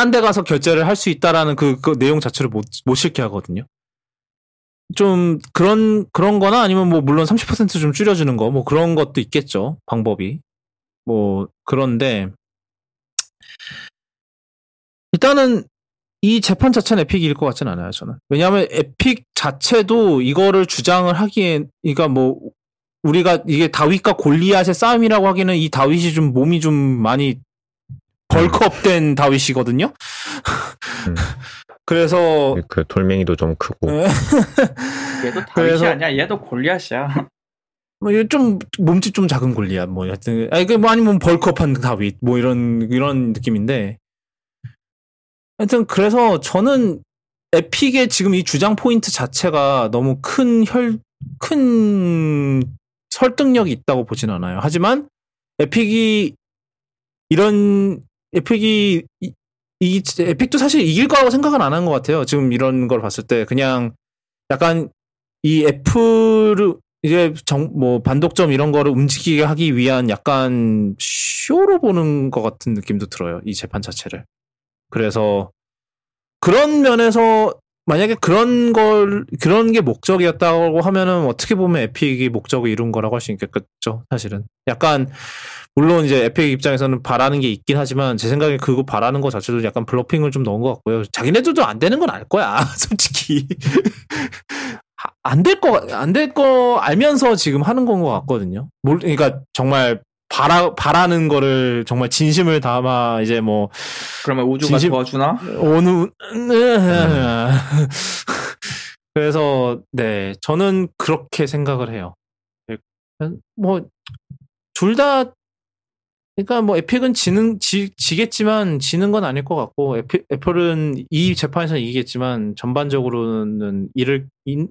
딴 데 가서 결제를 할 수 있다라는 그, 그 내용 자체를 못, 못 실게 하거든요. 좀 그런 그런 거나 아니면 뭐 물론 30%좀 줄여 주는 거 뭐 그런 것도 있겠죠. 방법이. 뭐 그런데 일단은 이 재판 자체는 에픽일 것 같지는 않아요, 저는. 왜냐하면 에픽 자체도 이거를 주장을 하기엔, 그러니까 뭐 우리가 이게 다윗과 골리앗의 싸움이라고 하기는 이 다윗이 좀 몸이 좀 많이 벌크업된 다윗이거든요. 음. 그래서
그 돌멩이도 좀 크고.
네. 얘도 다윗이 그래서... 아니야. 얘도 골리앗이야.
뭐좀 몸집 좀 작은 골리앗 뭐 하여튼 아니 그뭐 아니면 벌크업한 다윗 뭐 이런 이런 느낌인데 하여튼 그래서 저는 에픽의 지금 이 주장 포인트 자체가 너무 큰 혈, 큰 설득력이 있다고 보진 않아요. 하지만 에픽이 이런 에픽이 이, 이 에픽도 사실 이길 거라고 생각은 안 한 것 같아요. 지금 이런 걸 봤을 때 그냥 약간 이 애플을 이제 정, 뭐 반독점 이런 거를 움직이게 하기 위한 약간 쇼로 보는 것 같은 느낌도 들어요. 이 재판 자체를. 그래서 그런 면에서 만약에 그런 걸 그런 게 목적이었다고 하면은 어떻게 보면 에픽이 목적을 이룬 거라고 할 수 있겠죠. 사실은 약간 물론 이제 에픽 입장에서는 바라는 게 있긴 하지만 제 생각에 그거 바라는 거 자체도 약간 블러핑을 좀 넣은 것 같고요. 자기네들도 안 되는 건 알 거야, 솔직히. 안 될 거, 안 될 거 알면서 지금 하는 건 것 같거든요. 뭘, 그러니까 정말 바라, 바라는 거를 정말 진심을 담아 이제 뭐.
그러면 우주가 진심, 도와주나?
어느, 그래서, 네, 저는 그렇게 생각을 해요. 뭐, 둘 다, 그러니까 뭐 에픽은 지는, 지, 지겠지만 지는 건 아닐 것 같고, 에피, 애플은 이 재판에서는 이기겠지만 전반적으로는 이를, 인,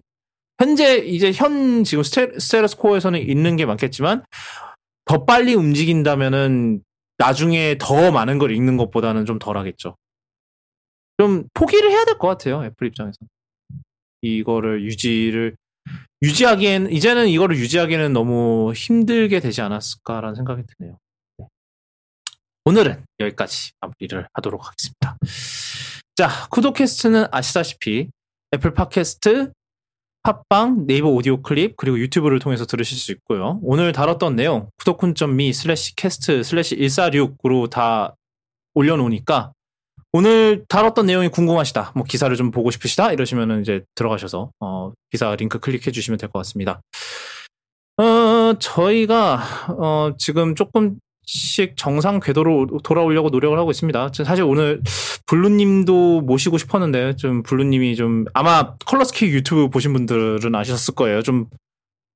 현재 이제 현 지금 스테, status quo에서는 잃는 게 많겠지만, 더 빨리 움직인다면은 나중에 더 많은 걸 잃는 것보다는 좀 덜 하겠죠. 좀 포기를 해야 될 것 같아요. 애플 입장에서. 이거를 유지를 유지하기엔 이제는 이거를 유지하기에는 너무 힘들게 되지 않았을까라는 생각이 드네요. 네. 오늘은 여기까지 마무리를 하도록 하겠습니다. 자, 쿠도캐스트는 아시다시피 애플 팟캐스트, 팟빵, 네이버 오디오 클립, 그리고 유튜브를 통해서 들으실 수 있고요. 오늘 다뤘던 내용, kudokun.me slash cast slash 146으로 다 올려놓으니까 오늘 다뤘던 내용이 궁금하시다, 뭐 기사를 좀 보고 싶으시다 이러시면 이제 들어가셔서 어, 기사 링크 클릭해 주시면 될 것 같습니다. 어, 저희가 어, 지금 조금 씩 정상 궤도로 돌아오려고 노력을 하고 있습니다. 사실 오늘 블루님도 모시고 싶었는데 좀 블루님이 좀 아마 컬러스케일 유튜브 보신 분들은 아셨을 거예요. 좀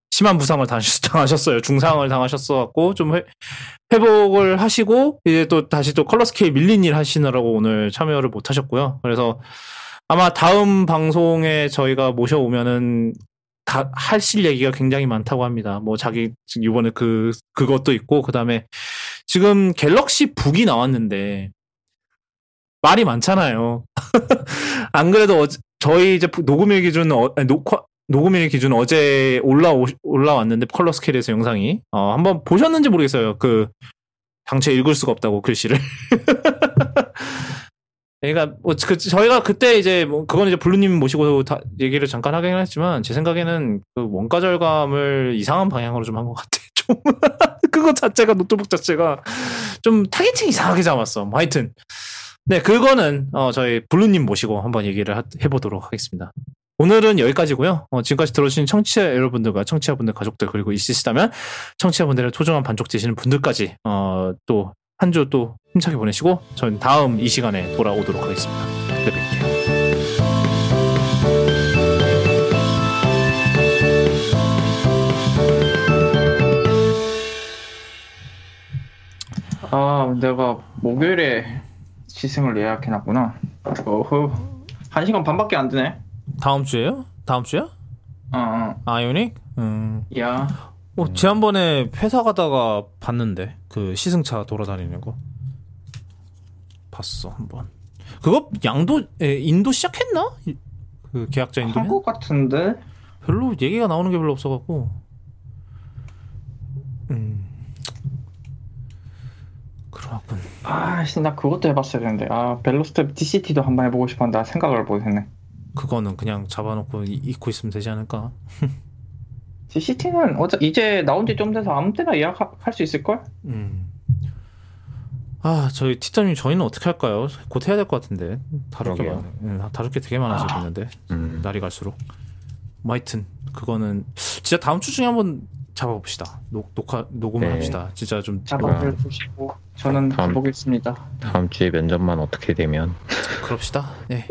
심한 부상을 당하셨어요. 중상을 당하셨어갖고 좀 회, 회복을 하시고 이제 또 다시 또 컬러스케이 밀린 일 하시느라고 오늘 참여를 못 하셨고요. 그래서 아마 다음 방송에 저희가 모셔오면은 다 하실 얘기가 굉장히 많다고 합니다. 뭐 자기 이번에 그 그것도 있고 그 다음에 지금 갤럭시 북이 나왔는데 말이 많잖아요. 안 그래도 어, 저희 이제 녹음일 기준 어, 녹화 녹음일 기준 어제 올라 올라왔는데 컬러 스케일에서 영상이 어, 한번 보셨는지 모르겠어요. 그 당최 읽을 수가 없다고 글씨를. 그러니까 뭐 그, 저희가 그때 이제 뭐 그건 이제 블루님 모시고 다 얘기를 잠깐 하긴 했지만 제 생각에는 그 원가 절감을 이상한 방향으로 좀 한 것 같아. 좀 그거 자체가 노트북 자체가 좀 targeting 이상하게 잡았어. 뭐 하여튼 네 그거는 어 저희 블루님 모시고 한번 얘기를 하, 해보도록 하겠습니다. 오늘은 여기까지고요. 어, 지금까지 들어주신 청취자 여러분들과 청취자분들 가족들 그리고 있으시다면 청취자분들의 소중한 반쪽 되시는 분들까지 어, 또 한 주 또 힘차게 보내시고 저는 다음 이 시간에 돌아오도록 하겠습니다. 그때 뵐게요.
아, 내가 목요일에 시승을 예약해놨구나. 어후. 한 시간 반밖에 안 되네.
다음 주에요? 다음 주야?
어, 어.
아이오닉? 음.
야.
어, 지난번에 회사 가다가 봤는데 그 시승차 돌아다니는 거 봤어 한번. 그거 양도 에, 인도 시작했나? 이- 그 계약자 인도
한국 같은데?
별로 얘기가 나오는 게 별로 없어갖고. 음. 그렇군.
아, 씨, 나 그것도 해봤어야 되는데. 아, 벨로스텝 DCT도 한번 해보고 싶었는데 아, 생각을 못했네.
그거는 그냥 잡아놓고 이- 잊고 있으면 되지 않을까?
DCT는 어차 이제 나온 지 좀 돼서 아무 때나 예약할 수 있을걸?
음. 아, 저희 티타님 저희는 어떻게 할까요? 곧 해야 될 것 같은데 다룰 게. 많네. 음, 다룰 게 되게 많아지고
아.
있는데
음.
날이 갈수록. 뭐 하여튼 그거는 진짜 다음 주 중에 한번 잡아봅시다. 녹, 녹화 녹음을
네.
합시다. 진짜 좀
잡아볼 보시고 저는
다음-
가보겠습니다.
다음 주에 면접만 어떻게 되면
그럽시다. 예.